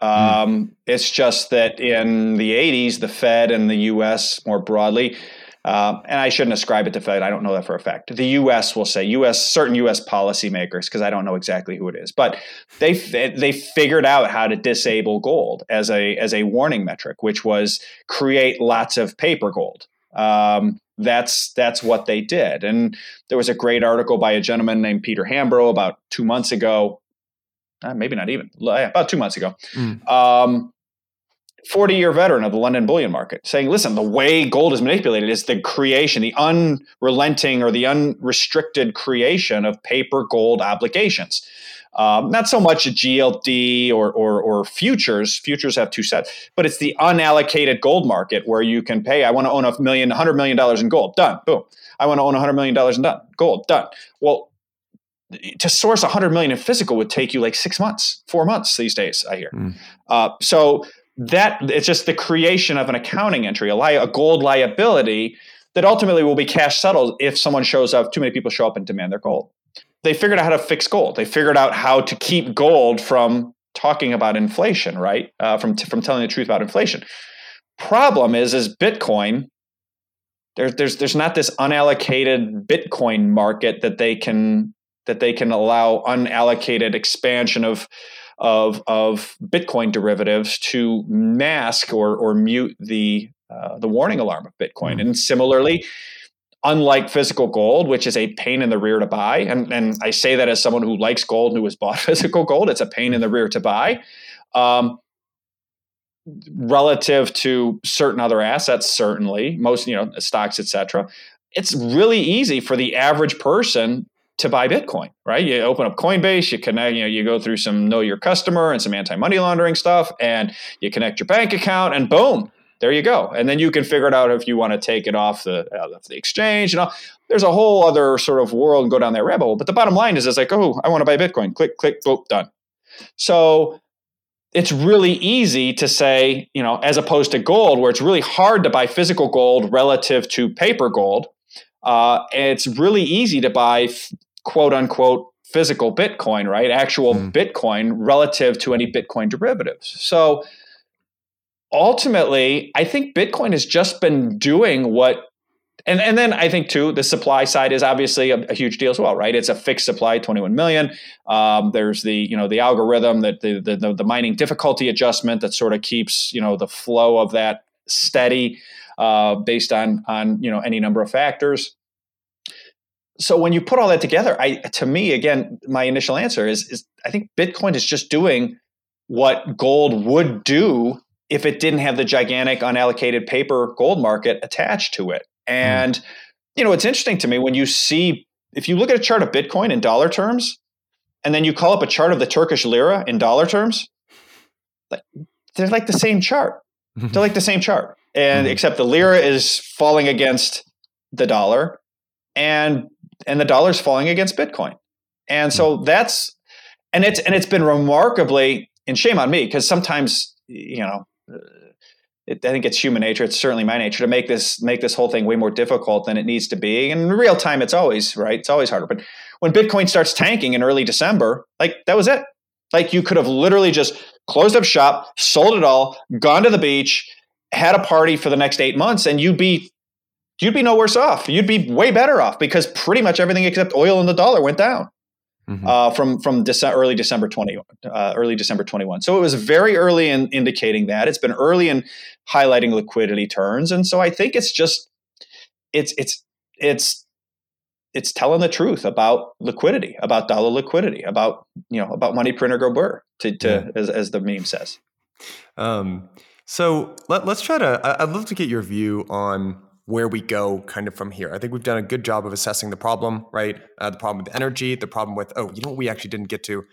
Hmm. Um, mm. It's just that in the 80s, the Fed and the US more broadly uh, and I shouldn't ascribe it to Fed. I don't know that for a fact. The U.S. will say U.S. certain U.S. policymakers because I don't know exactly who it is, but they they figured out how to disable gold as a as a warning metric, which was create lots of paper gold. Um, that's that's what they did. And there was a great article by a gentleman named Peter Hambro about two months ago, uh, maybe not even about two months ago, mm. um, 40 year veteran of the London bullion market saying, listen, the way gold is manipulated is the creation, the unrelenting or the unrestricted creation of paper gold obligations. Um, not so much a GLD or, or, or, futures. Futures have two sets, but it's the unallocated gold market where you can pay. I want to own a million, hundred million dollars in gold. Done. Boom. I want to own a hundred million dollars in done. gold. Done. Well, to source a hundred million in physical would take you like six months, four months these days. I hear. Mm. Uh, so that it's just the creation of an accounting entry, a, li- a gold liability that ultimately will be cash settled if someone shows up, too many people show up and demand their gold. They figured out how to fix gold. They figured out how to keep gold from talking about inflation, right? Uh, from t- from telling the truth about inflation. Problem is, is Bitcoin. There's there's there's not this unallocated Bitcoin market that they can that they can allow unallocated expansion of of of Bitcoin derivatives to mask or or mute the uh, the warning alarm of Bitcoin. Mm-hmm. And similarly, unlike physical gold, which is a pain in the rear to buy, and and I say that as someone who likes gold and who has bought physical gold, it's a pain in the rear to buy. Um, relative to certain other assets certainly most you know stocks etc it's really easy for the average person to buy Bitcoin, right? You open up Coinbase, you connect, you know, you go through some know your customer and some anti-money laundering stuff, and you connect your bank account, and boom, there you go. And then you can figure it out if you want to take it off the, uh, the exchange. You know, there's a whole other sort of world and go down that rabbit hole. But the bottom line is, it's like, oh, I want to buy Bitcoin. Click, click, boom, done. So it's really easy to say, you know, as opposed to gold, where it's really hard to buy physical gold relative to paper gold. Uh, it's really easy to buy quote unquote physical Bitcoin, right? Actual mm. Bitcoin relative to any Bitcoin derivatives. So ultimately, I think Bitcoin has just been doing what and, and then I think too, the supply side is obviously a, a huge deal as well, right? It's a fixed supply, 21 million. Um, there's the, you know, the algorithm that the, the, the mining difficulty adjustment that sort of keeps, you know, the flow of that steady uh, based on, on, you know, any number of factors so when you put all that together, I to me again, my initial answer is is I think Bitcoin is just doing what gold would do if it didn't have the gigantic unallocated paper gold market attached to it. Hmm. And mm. you know, it's interesting to me when you see if you look at a chart of Bitcoin in dollar terms, and then you call up a chart of the Turkish lira in dollar terms, like they're like the same chart. they're like the same chart, and mm. except the lira is falling against the dollar, and and the dollar's falling against Bitcoin. And so hmm. that's and it's and it's been remarkably and shame on me because sometimes you know Uh, it, I think it's human nature. It's certainly my nature to make this make this whole thing way more difficult than it needs to be. And in real time, it's always right. It's always harder. But when Bitcoin starts tanking in early December, like that was it. Like you could have literally just closed up shop, sold it all, gone to the beach, had a party for the next eight months, and you'd be you'd be no worse off. You'd be way better off because pretty much everything except oil and the dollar went down mm-hmm. uh, from from Dece- early December twenty uh, early December twenty one. So it was very early in indicating that. It's been early in highlighting liquidity turns, and so I think it's just it's it's it's it's telling the truth about liquidity, about dollar liquidity, about you know about money printer go burr, to, to yeah. as, as the meme says. Um, so let, us try to. I'd love to get your view on where we go kind of from here. I think we've done a good job of assessing the problem, right? Uh, the problem with energy, the problem with oh, you know what we actually didn't get to.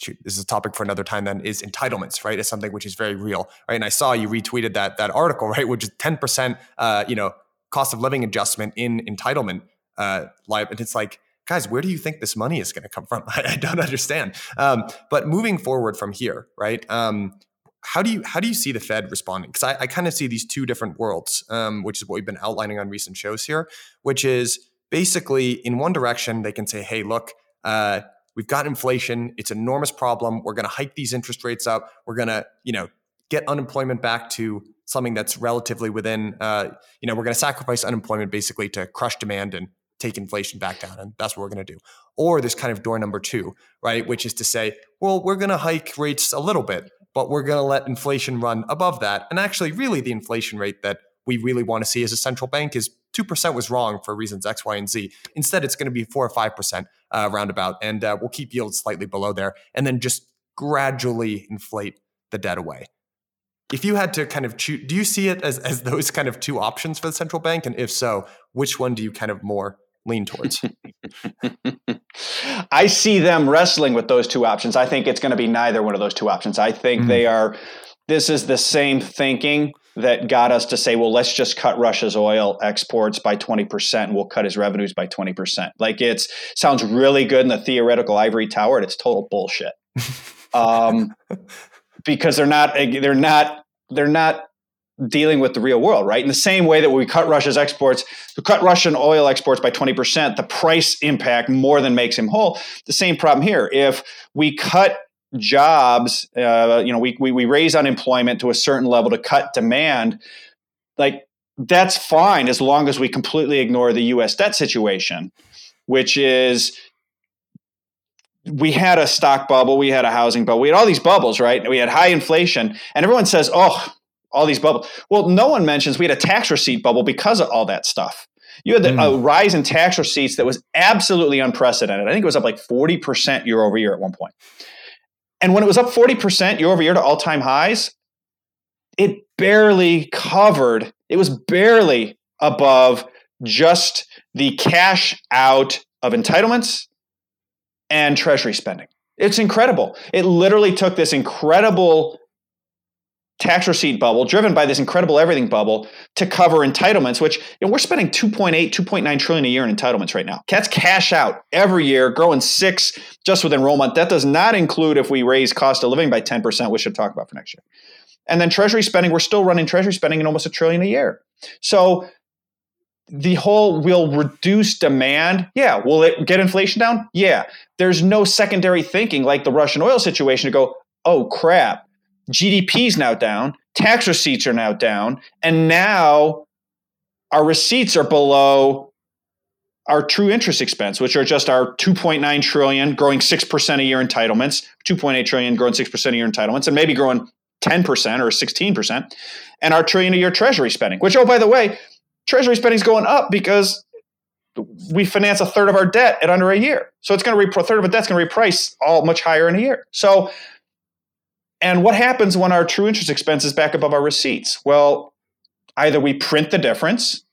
Shoot, this is a topic for another time. Then is entitlements, right? Is something which is very real, right? And I saw you retweeted that that article, right, which is ten percent, uh, you know, cost of living adjustment in entitlement uh, live, and it's like guys, where do you think this money is going to come from? I, I don't understand. Um, but moving forward from here, right? Um, how do you how do you see the Fed responding? Because I, I kind of see these two different worlds, um, which is what we've been outlining on recent shows here. Which is basically in one direction they can say, "Hey, look, uh, we've got inflation; it's an enormous problem. We're going to hike these interest rates up. We're going to, you know, get unemployment back to something that's relatively within. Uh, you know, we're going to sacrifice unemployment basically to crush demand and take inflation back down. And that's what we're going to do. Or this kind of door number two, right? Which is to say, well, we're going to hike rates a little bit, but we're going to let inflation run above that. And actually, really, the inflation rate that we really want to see as a central bank is 2% was wrong for reasons X, Y, and Z. Instead, it's going to be 4 or 5% uh, roundabout. And uh, we'll keep yields slightly below there and then just gradually inflate the debt away. If you had to kind of choose, do you see it as, as those kind of two options for the central bank? And if so, which one do you kind of more lean towards? I see them wrestling with those two options. I think it's going to be neither one of those two options. I think mm-hmm. they are, this is the same thinking that got us to say, well, let's just cut Russia's oil exports by 20% and we'll cut his revenues by 20%. Like it sounds really good in the theoretical ivory tower and it's total bullshit. um, because they're not, they're not, they're not dealing with the real world, right? In the same way that we cut Russia's exports, we cut Russian oil exports by 20%, the price impact more than makes him whole. The same problem here. If we cut jobs, uh, you know, we, we, we raise unemployment to a certain level to cut demand, like that's fine as long as we completely ignore the US debt situation, which is we had a stock bubble, we had a housing bubble, we had all these bubbles, right? We had high inflation, and everyone says, oh, all these bubbles. Well, no one mentions we had a tax receipt bubble because of all that stuff. You had the, mm. a rise in tax receipts that was absolutely unprecedented. I think it was up like 40% year over year at one point. And when it was up 40% year over year to all time highs, it barely covered, it was barely above just the cash out of entitlements and treasury spending. It's incredible. It literally took this incredible tax receipt bubble driven by this incredible everything bubble to cover entitlements which you know, we're spending 2.8 2.9 trillion a year in entitlements right now cats cash out every year growing six just with enrollment that does not include if we raise cost of living by 10% which should talk about for next year and then treasury spending we're still running treasury spending in almost a trillion a year so the whole will reduce demand. Yeah. Will it get inflation down? Yeah. There's no secondary thinking like the Russian oil situation to go, oh crap, GDP is now down, tax receipts are now down, and now our receipts are below our true interest expense, which are just our 2.9 trillion growing 6% a year entitlements, 2.8 trillion growing 6% a year entitlements, and maybe growing 10% or 16%, and our trillion a year treasury spending, which, oh, by the way, treasury spending is going up because we finance a third of our debt at under a year. So it's going to, re- a third of a debt's going to reprice all much higher in a year. So and what happens when our true interest expense is back above our receipts? Well, either we print the difference,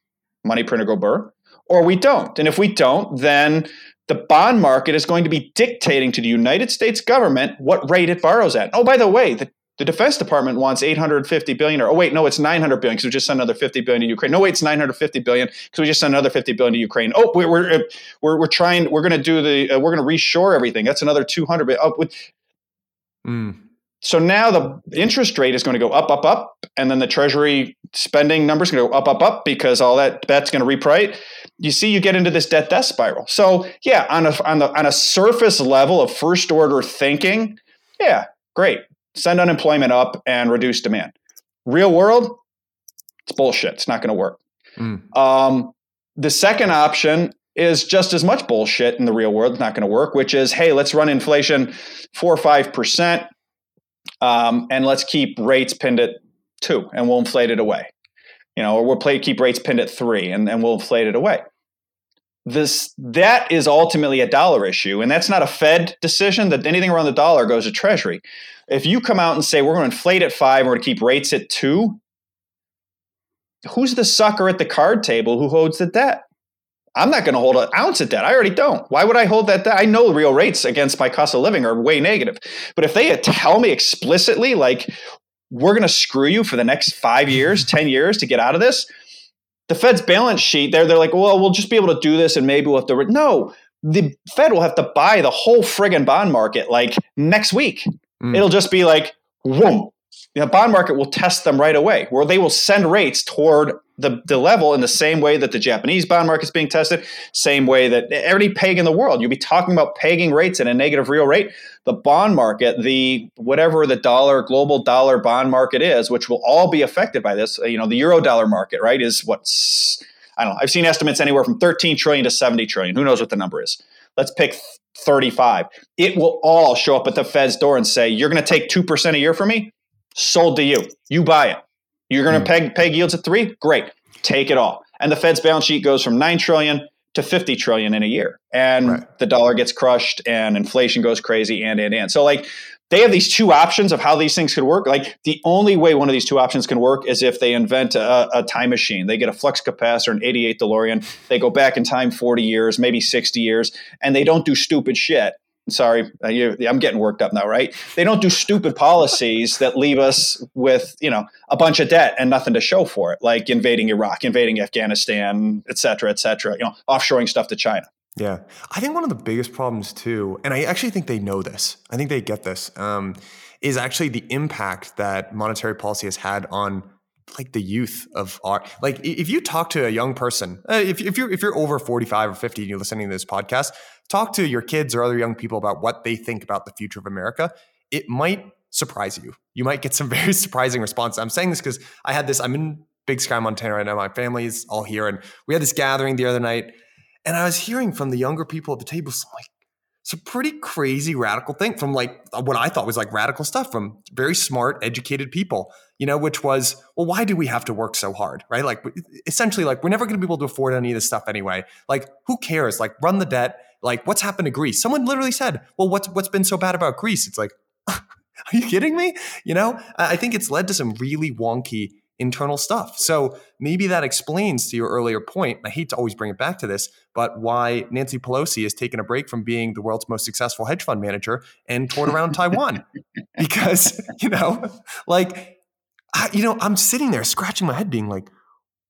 money printer go burr, or we don't. And if we don't, then the bond market is going to be dictating to the United States government what rate it borrows at. Oh, by the way, the, the Defense Department wants 850 billion, or oh wait, no, it's 900 billion because we just sent another 50 billion to Ukraine. No, wait, it's 950 billion because we just sent another 50 billion to Ukraine. Oh, we're we're we're, we're trying, we're going to do the, uh, we're going to reshore everything. That's another 200 billion. Oh, with, mm So now the interest rate is going to go up, up, up, and then the Treasury spending numbers going to go up, up, up because all that debt's going to reprice. You see, you get into this debt death spiral. So yeah, on a on the on a surface level of first order thinking, yeah, great, send unemployment up and reduce demand. Real world, it's bullshit. It's not going to work. Mm. Um, the second option is just as much bullshit in the real world. It's not going to work. Which is, hey, let's run inflation four or five percent um, and let's keep rates pinned at two, and we'll inflate it away. You know, or we'll play, keep rates pinned at three, and then we'll inflate it away. This that is ultimately a dollar issue, and that's not a Fed decision. That anything around the dollar goes to Treasury. If you come out and say we're going to inflate at five, we're going to keep rates at two, who's the sucker at the card table who holds the debt? I'm not going to hold an ounce of debt. I already don't. Why would I hold that debt? I know real rates against my cost of living are way negative. But if they tell me explicitly, like, we're going to screw you for the next five years, 10 years to get out of this, the Fed's balance sheet, they're, they're like, well, we'll just be able to do this and maybe we'll have to. Re-. No, the Fed will have to buy the whole friggin' bond market like next week. Mm. It'll just be like, whoom. The bond market will test them right away, where they will send rates toward the, the level in the same way that the Japanese bond market is being tested, same way that every peg in the world, you'll be talking about pegging rates at a negative real rate. The bond market, the whatever the dollar, global dollar bond market is, which will all be affected by this, you know, the euro dollar market, right, is what's, I don't know, I've seen estimates anywhere from 13 trillion to 70 trillion. Who knows what the number is? Let's pick 35. It will all show up at the Fed's door and say, you're going to take 2% a year from me? Sold to you. You buy it. You're going to mm. peg peg yields at three? Great. Take it all. And the Fed's balance sheet goes from 9 trillion to 50 trillion in a year. And right. the dollar gets crushed and inflation goes crazy and and and. So like they have these two options of how these things could work. Like the only way one of these two options can work is if they invent a, a, time machine. They get a flux capacitor, an 88 DeLorean. They go back in time 40 years, maybe 60 years, and they don't do stupid shit sorry, uh, I'm getting worked up now, right? They don't do stupid policies that leave us with, you know, a bunch of debt and nothing to show for it, like invading Iraq, invading Afghanistan, et cetera, et cetera, you know, offshoring stuff to China. Yeah. I think one of the biggest problems too, and I actually think they know this, I think they get this, um, is actually the impact that monetary policy has had on like the youth of our like if you talk to a young person uh, if, if you're if you're over 45 or 50 and you're listening to this podcast talk to your kids or other young people about what they think about the future of America, it might surprise you. You might get some very surprising responses. I'm saying this because I had this, I'm in Big Sky, Montana right now. My family is all here. And we had this gathering the other night. And I was hearing from the younger people at the table some like some pretty crazy radical thing from like what I thought was like radical stuff from very smart, educated people, you know, which was, well, why do we have to work so hard? Right. Like essentially, like we're never going to be able to afford any of this stuff anyway. Like, who cares? Like, run the debt like, what's happened to Greece? Someone literally said, well, what's what's been so bad about Greece? It's like, are you kidding me? You know, I think it's led to some really wonky internal stuff. So maybe that explains to your earlier point. I hate to always bring it back to this, but why Nancy Pelosi has taken a break from being the world's most successful hedge fund manager and toured around Taiwan. Because, you know, like, I, you know, I'm sitting there scratching my head being like,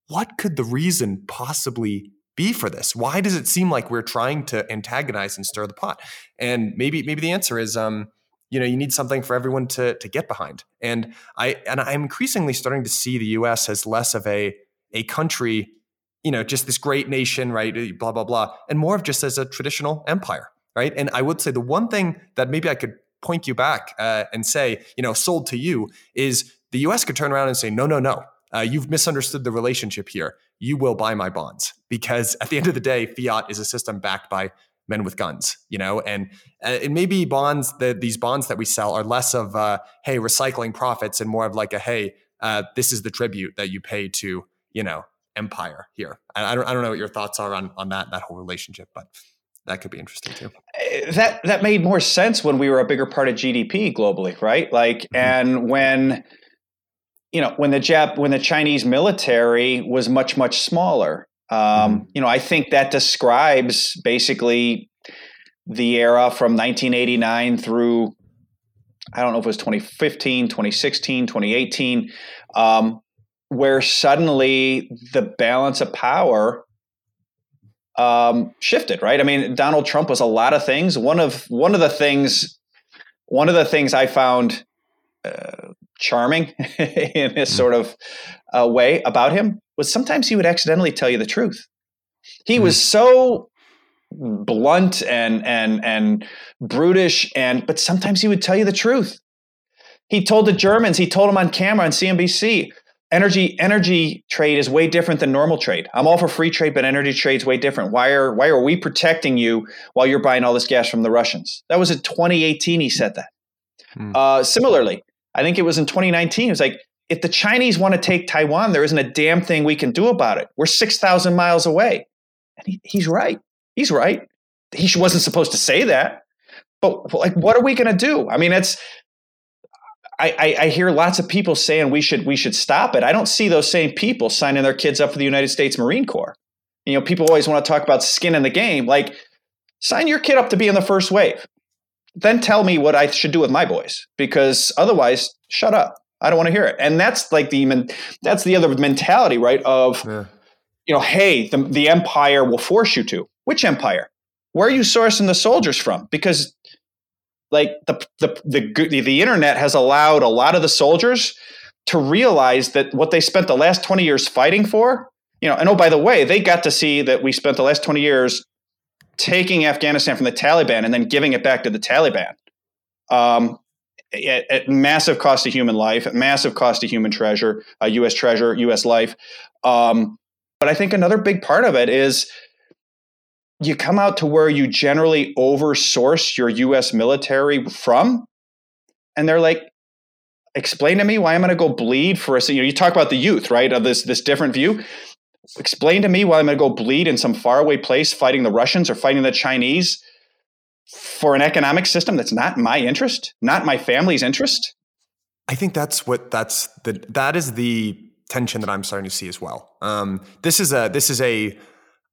what could the reason possibly be for this? Why does it seem like we're trying to antagonize and stir the pot? And maybe maybe the answer is um, you know, you need something for everyone to to get behind. And I and I'm increasingly starting to see the US as less of a a country, you know, just this great nation, right? Blah blah blah, and more of just as a traditional empire, right? And I would say the one thing that maybe I could point you back uh, and say, you know, sold to you is the US could turn around and say, no, no, no, uh, you've misunderstood the relationship here. You will buy my bonds because at the end of the day, fiat is a system backed by men with guns, you know, and uh, it may be bonds that these bonds that we sell are less of uh, hey recycling profits and more of like a hey uh, this is the tribute that you pay to you know empire here. I, I don't I don't know what your thoughts are on on that that whole relationship, but that could be interesting too. Uh, that that made more sense when we were a bigger part of GDP globally, right? Like, mm-hmm. and when you know when the Jap when the Chinese military was much much smaller. Um, mm-hmm. You know, I think that describes basically the era from 1989 through I don't know if it was 2015, 2016, 2018, um, where suddenly the balance of power um, shifted. Right? I mean, Donald Trump was a lot of things. One of one of the things one of the things I found uh, charming in a mm. sort of uh, way about him was sometimes he would accidentally tell you the truth. He mm. was so blunt and and and brutish and but sometimes he would tell you the truth. He told the Germans, he told them on camera on CNBC, energy energy trade is way different than normal trade. I'm all for free trade, but energy trade is way different. Why are why are we protecting you while you're buying all this gas from the Russians? That was in 2018. He said that. Hmm. Uh, similarly, I think it was in 2019. It was like if the Chinese want to take Taiwan, there isn't a damn thing we can do about it. We're 6,000 miles away, and he, he's right. He's right. He wasn't supposed to say that. But like, what are we going to do? I mean, it's I, I, hear lots of people saying we should we should stop it. I don't see those same people signing their kids up for the United States Marine Corps. You know, people always want to talk about skin in the game. Like, sign your kid up to be in the first wave. Then tell me what I should do with my boys, because otherwise, shut up. I don't want to hear it. And that's like the that's the other mentality, right? Of yeah. you know, hey, the the empire will force you to. Which empire? Where are you sourcing the soldiers from? Because like the, the the the internet has allowed a lot of the soldiers to realize that what they spent the last 20 years fighting for you know and oh by the way they got to see that we spent the last 20 years taking afghanistan from the taliban and then giving it back to the taliban um, at, at, massive cost of human life at massive cost of human treasure uh, us treasure us life um, but i think another big part of it is you come out to where you generally oversource your US military from. And they're like, explain to me why I'm going to go bleed for a, you know, you talk about the youth, right? Of this, this different view. Explain to me why I'm going to go bleed in some faraway place fighting the Russians or fighting the Chinese for an economic system that's not my interest, not my family's interest. I think that's what that's the, that is the tension that I'm starting to see as well. Um, this is a, this is a,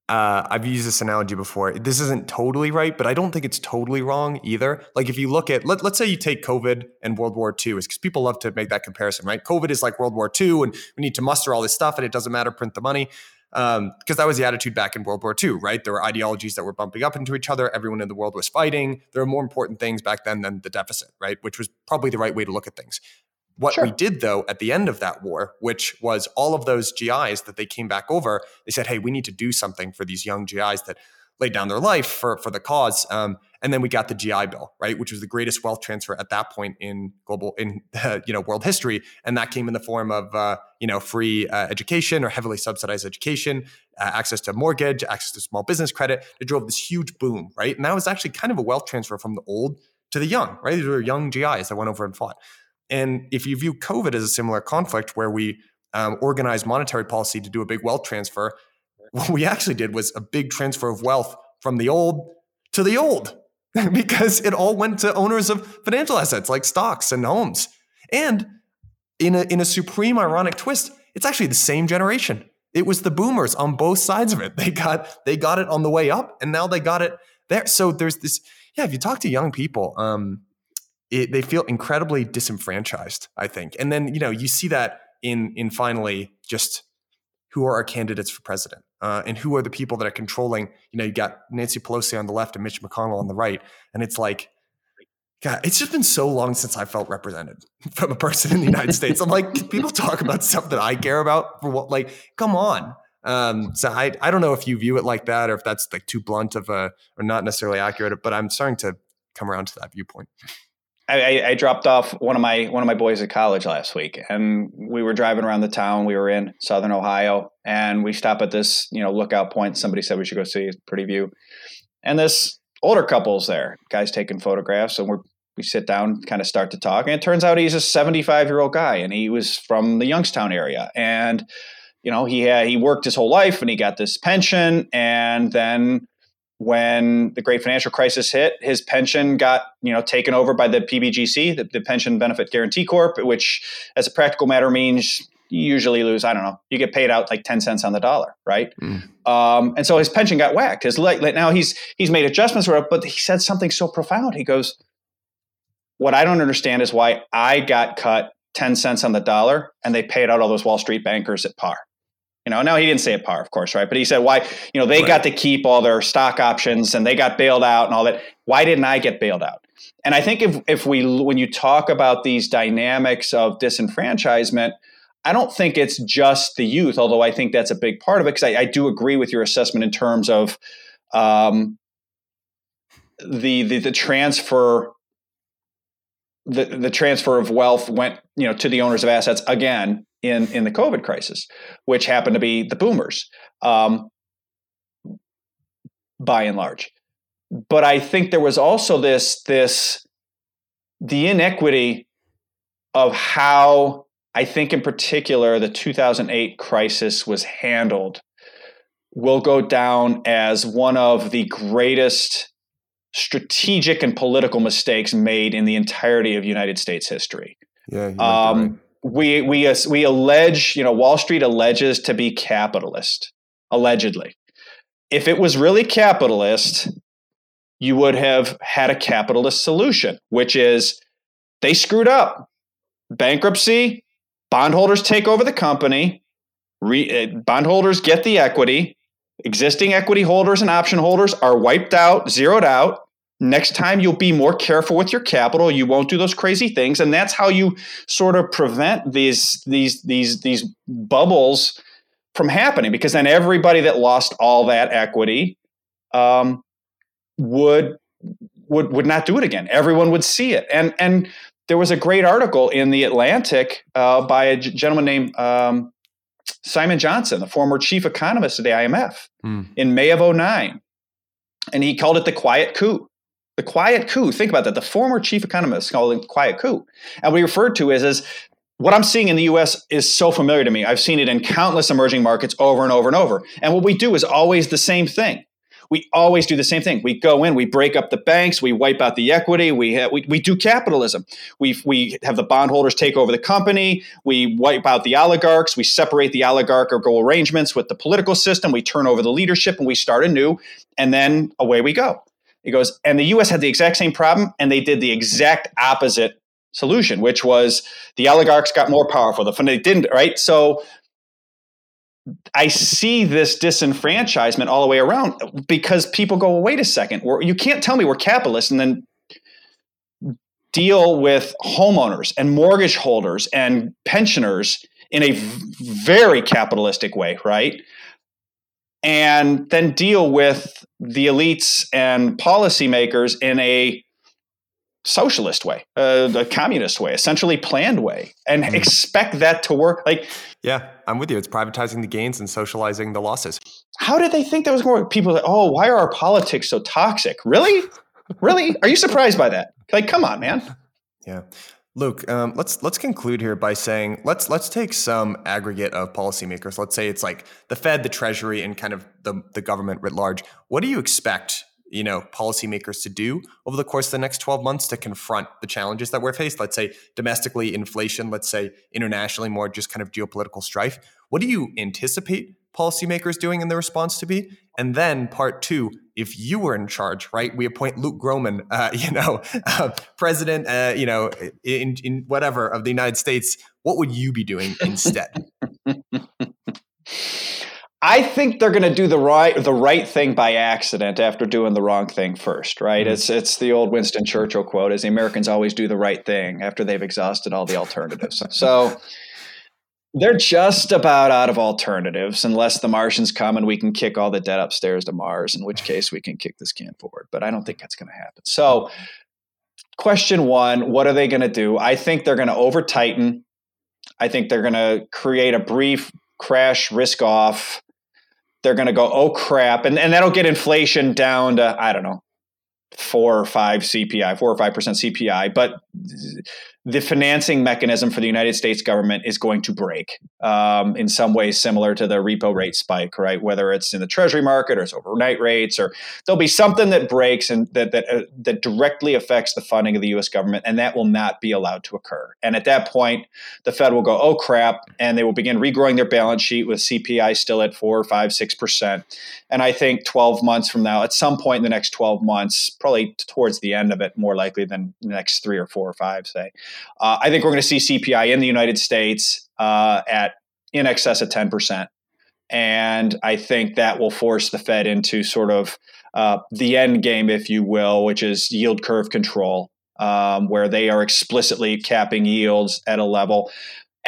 uh, I've used this analogy before. This isn't totally right, but I don't think it's totally wrong either. Like if you look at, let, us say you take COVID and World War II, is because people love to make that comparison, right? COVID is like World War II, and we need to muster all this stuff, and it doesn't matter, print the money. Because um, that was the attitude back in World War II, right? There were ideologies that were bumping up into each other. Everyone in the world was fighting. There were more important things back then than the deficit, right? Which was probably the right way to look at things. What sure. we did though at the end of that war, which was all of those GIs that they came back over, they said, "Hey, we need to do something for these young GIs that laid down their life for for the cause." Um, and then we got the GI Bill, right, which was the greatest wealth transfer at that point in global in uh, you know world history, and that came in the form of uh, you know free uh, education or heavily subsidized education, uh, access to mortgage, access to small business credit. It drove this huge boom, right, and that was actually kind of a wealth transfer from the old to the young, right? These were young GIs that went over and fought. And if you view COVID as a similar conflict where we um, organized monetary policy to do a big wealth transfer, what we actually did was a big transfer of wealth from the old to the old because it all went to owners of financial assets like stocks and homes. And in a, in a supreme ironic twist, it's actually the same generation. It was the boomers on both sides of it. They got they got it on the way up, and now they got it there. So there's this. Yeah, if you talk to young people, um, it, they feel incredibly disenfranchised, I think. And then, you know, you see that in in finally just who are our candidates for president uh, and who are the people that are controlling, you know, you got Nancy Pelosi on the left and Mitch McConnell on the right. And it's like, God, it's just been so long since I felt represented from a person in the United States. I'm like, people talk about stuff that I care about for what, like, come on. Um, so I, I don't know if you view it like that or if that's like too blunt of a, or not necessarily accurate, but I'm starting to come around to that viewpoint. I, I, dropped off one of my one of my boys at college last week, and we were driving around the town. We were in Southern Ohio, and we stop at this you know lookout point. Somebody said we should go see pretty view, and this older couple's there. Guys taking photographs, and we're we sit down, kind of start to talk, and it turns out he's a 75 year old guy, and he was from the Youngstown area, and you know he had, he worked his whole life, and he got this pension, and then when the great financial crisis hit, his pension got you know taken over by the PBGC, the, the, Pension Benefit Guaranty Corp, which, as a practical matter, means you usually lose. I don't know. You get paid out like ten cents on the dollar, right? Mm. Um, and so his pension got whacked. His like now he's he's made adjustments for it, but he said something so profound. He goes, "What I don't understand is why I got cut ten cents on the dollar, and they paid out all those Wall Street bankers at par." You know, now he didn't say it par, of course, right? But he said, why, you know, they right. got to keep all their stock options and they got bailed out and all that. Why didn't I get bailed out? And I think if, if we, when you talk about these dynamics of disenfranchisement, I don't think it's just the youth, although I think that's a big part of it, because I, I, do agree with your assessment in terms of um, the, the, the transfer the, the transfer of wealth went you know to the owners of assets again in in the COVID crisis, which happened to be the boomers, um, by and large. But I think there was also this this the inequity of how I think in particular the 2008 crisis was handled will go down as one of the greatest strategic and political mistakes made in the entirety of United States history. Yeah, um. We we we allege, you know, Wall Street alleges to be capitalist, allegedly. If it was really capitalist, you would have had a capitalist solution, which is they screwed up. Bankruptcy, bondholders take over the company, re, uh, bondholders get the equity, Existing equity holders and option holders are wiped out, zeroed out. Next time, you'll be more careful with your capital. You won't do those crazy things, and that's how you sort of prevent these these these these bubbles from happening. Because then everybody that lost all that equity um, would would would not do it again. Everyone would see it, and and there was a great article in the Atlantic uh, by a gentleman named um, Simon Johnson, the former chief economist of the IMF, mm. in May of 09. And he called it the quiet coup. The quiet coup. Think about that. The former chief economist called it quiet coup. And he referred to is, is what I'm seeing in the US is so familiar to me. I've seen it in countless emerging markets over and over and over. And what we do is always the same thing we always do the same thing. We go in, we break up the banks, we wipe out the equity, we, ha- we, we do capitalism. We, we have the bondholders take over the company, we wipe out the oligarchs, we separate the oligarchical arrangements with the political system, we turn over the leadership, and we start anew, and then away we go. He goes, and the US had the exact same problem, and they did the exact opposite solution, which was the oligarchs got more powerful. The they didn't, right? So I see this disenfranchisement all the way around because people go, well, wait a second, you can't tell me we're capitalists and then deal with homeowners and mortgage holders and pensioners in a very capitalistic way, right? And then deal with the elites and policymakers in a socialist way, uh, a communist way, essentially planned way, and mm. expect that to work. Like, yeah, I'm with you. It's privatizing the gains and socializing the losses. How did they think that was more people? That, oh, why are our politics so toxic? Really, really? Are you surprised by that? Like, come on, man. Yeah. Luke, um, let's let's conclude here by saying let's let's take some aggregate of policymakers. Let's say it's like the Fed, the Treasury, and kind of the the government writ large. What do you expect you know policymakers to do over the course of the next 12 months to confront the challenges that we're faced let's say domestically inflation let's say internationally more just kind of geopolitical strife what do you anticipate policymakers doing in the response to be and then part two if you were in charge right we appoint luke Gromen, uh, you know uh, president uh, you know in, in whatever of the united states what would you be doing instead I think they're going to do the right the right thing by accident after doing the wrong thing first, right? Mm-hmm. It's it's the old Winston Churchill quote: "Is the Americans always do the right thing after they've exhausted all the alternatives." so they're just about out of alternatives, unless the Martians come and we can kick all the debt upstairs to Mars, in which case we can kick this can forward. But I don't think that's going to happen. So, question one: What are they going to do? I think they're going to over tighten. I think they're going to create a brief crash risk off they're going to go, oh crap, and and that'll get inflation down to I don't know four or five CPI, four or five percent CPI, but the financing mechanism for the United States government is going to break um, in some ways similar to the repo rate spike, right? Whether it's in the Treasury market or it's overnight rates, or there'll be something that breaks and that that uh, that directly affects the funding of the U.S. government, and that will not be allowed to occur. And at that point, the Fed will go, "Oh crap," and they will begin regrowing their balance sheet with CPI still at four, five, six percent. And I think 12 months from now, at some point in the next 12 months, probably towards the end of it, more likely than the next three or four or five, say uh, I think we're going to see CPI in the United States uh, at in excess of 10%. And I think that will force the Fed into sort of uh, the end game, if you will, which is yield curve control, um, where they are explicitly capping yields at a level.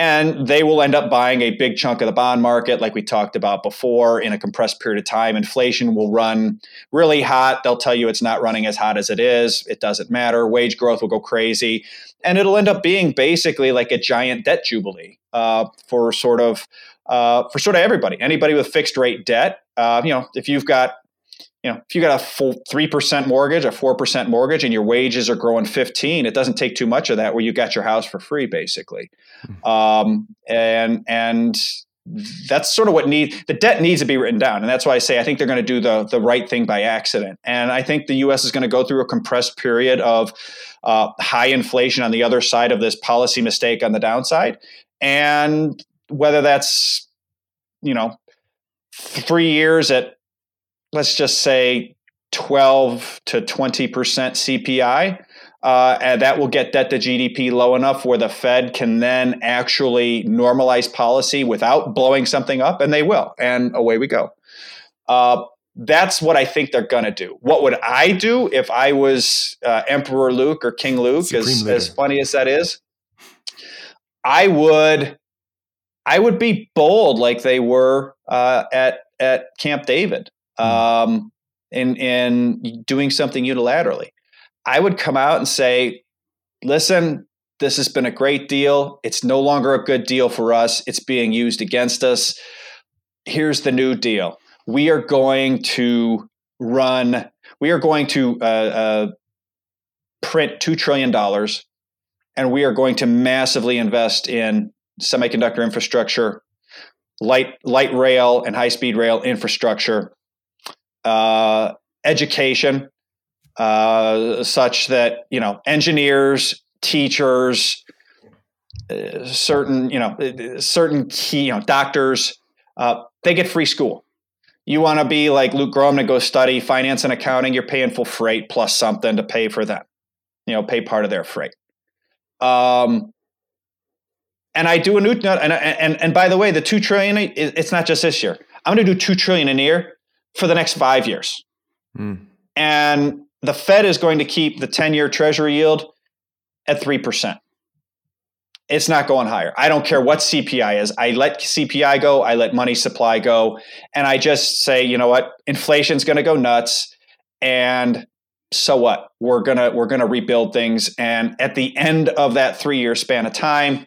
And they will end up buying a big chunk of the bond market, like we talked about before, in a compressed period of time. Inflation will run really hot. They'll tell you it's not running as hot as it is. It doesn't matter. Wage growth will go crazy. And it'll end up being basically like a giant debt jubilee uh, for sort of uh, for sort of everybody. Anybody with fixed rate debt, uh, you know, if you've got you know, if you got a full three percent mortgage, a four percent mortgage, and your wages are growing fifteen, it doesn't take too much of that where you got your house for free, basically. Mm-hmm. Um, and and that's sort of what need the debt needs to be written down, and that's why I say I think they're going to do the the right thing by accident. And I think the U.S. is going to go through a compressed period of uh, high inflation on the other side of this policy mistake on the downside, and whether that's you know three years at let's just say 12 to 20% CPI. Uh, and that will get debt to GDP low enough where the Fed can then actually normalize policy without blowing something up, and they will. And away we go. Uh, that's what I think they're going to do. What would I do if I was uh, Emperor Luke or King Luke? As, as funny as that is, I would, I would be bold like they were uh, at at Camp David. Hmm. um, in in doing something unilaterally. I would come out and say, "Listen, this has been a great deal. It's no longer a good deal for us. It's being used against us. Here's the new deal. We are going to run. We are going to uh, uh, print two trillion dollars, and we are going to massively invest in semiconductor infrastructure, light light rail and high speed rail infrastructure." Uh, education uh, such that you know engineers, teachers, uh, certain you know uh, certain key you know doctors they get free school. You want to be like Luke Gromen to go study finance and accounting. You're paying full freight plus something to pay for them. You know, pay part of their freight. Um, and I do a new and and and by the way, the two trillion. It's not just this year. I'm going to do two trillion in a year for the next five years. Mm. And the Fed is going to keep the 10 year treasury yield at 3%. It's not going higher. I don't care what CPI is. I let CPI go, I let money supply go, and I just say, you know what? Inflation's going to go nuts and so what? We're going to we're to rebuild things and at the end of that 3-year span of time,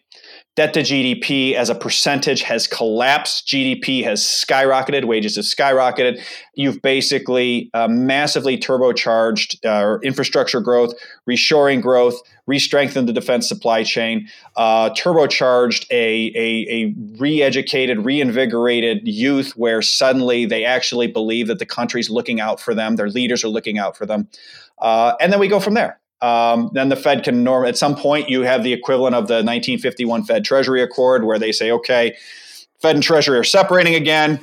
Debt to GDP as a percentage has collapsed. GDP has skyrocketed. Wages have skyrocketed. You've basically uh, massively turbocharged uh, infrastructure growth, reshoring growth, re-strengthened the defense supply chain, uh, turbocharged a, a, a re-educated, reinvigorated youth where suddenly they actually believe that the country's looking out for them. Their leaders are looking out for them. Uh, and then we go from there. Um, then the Fed can norm at some point you have the equivalent of the 1951 Fed Treasury Accord where they say, okay, Fed and Treasury are separating again,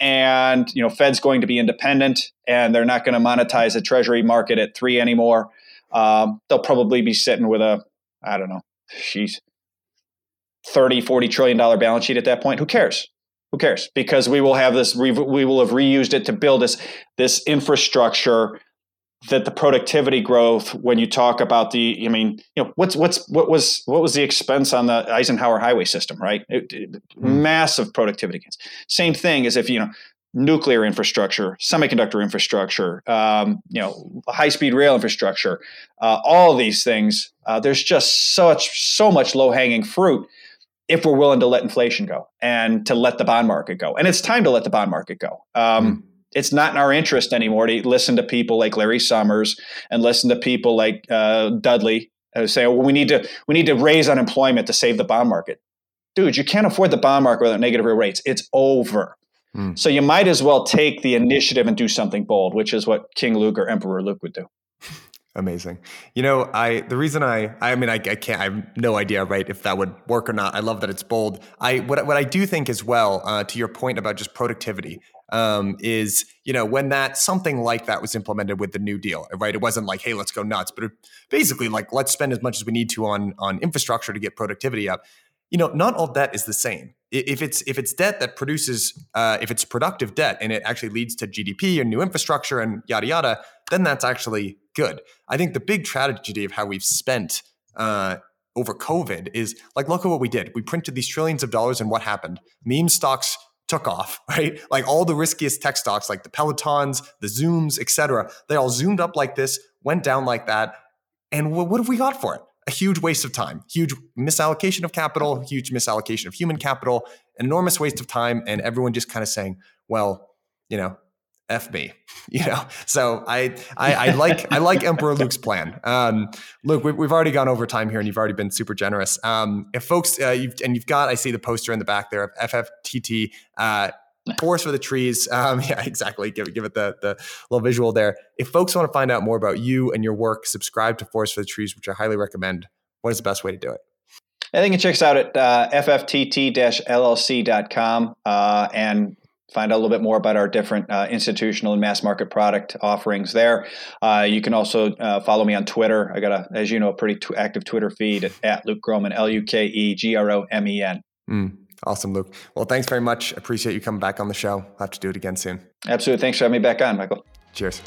and you know Fed's going to be independent, and they're not going to monetize the Treasury market at three anymore. Um, they'll probably be sitting with a, I don't know, she's 30, 40 trillion dollar balance sheet at that point. Who cares? Who cares? Because we will have this, we will have reused it to build this this infrastructure that the productivity growth when you talk about the i mean you know what's what's what was what was the expense on the eisenhower highway system right? It, it, mm. massive productivity gains. Same thing as if you know nuclear infrastructure semiconductor infrastructure um, you know high speed rail infrastructure uh, all these things uh, there's just such so much low hanging fruit if we're willing to let inflation go and to let the bond market go. And it's time to let the bond market go. Um, mm it's not in our interest anymore to listen to people like Larry Summers and listen to people like uh, Dudley who say, "Well, we need to we need to raise unemployment to save the bond market." Dude, you can't afford the bond market without negative real rates. It's over. Mm. So you might as well take the initiative and do something bold, which is what King Luke or Emperor Luke would do. Amazing. You know, I the reason I I mean I, I can't I have no idea right if that would work or not. I love that it's bold. I what what I do think as well uh, to your point about just productivity um, is you know when that something like that was implemented with the New Deal, right? It wasn't like hey let's go nuts, but basically like let's spend as much as we need to on on infrastructure to get productivity up. You know, not all debt is the same if it's if it's debt that produces uh, if it's productive debt and it actually leads to GDP and new infrastructure and yada yada, then that's actually good. I think the big tragedy of how we've spent uh, over COVID is like, look at what we did. We printed these trillions of dollars, and what happened? Meme stocks took off, right? Like all the riskiest tech stocks, like the Pelotons, the Zooms, etc. They all zoomed up like this, went down like that, and what, what have we got for it? A huge waste of time, huge misallocation of capital, huge misallocation of human capital, enormous waste of time, and everyone just kind of saying, well, you know, f me you know? So i i, I like i like emperor luke's plan. Um luke we, we've already gone over time here and you've already been super generous. Um if folks uh, you've and you've got i see the poster in the back there of fftt uh forest for the trees. Um yeah exactly. Give, give it the the little visual there. If folks want to find out more about you and your work subscribe to forest for the trees which i highly recommend. What is the best way to do it? I think it checks out at uh, fftt-llc.com uh, and find out a little bit more about our different uh, institutional and mass market product offerings there. Uh, you can also uh, follow me on Twitter. I got a, as you know, a pretty t- active Twitter feed at, at Luke Gromen, L U K E G R O M E N. Mm, awesome, Luke. Well, thanks very much. Appreciate you coming back on the show. I'll have to do it again soon. Absolutely. Thanks for having me back on, Michael. Cheers.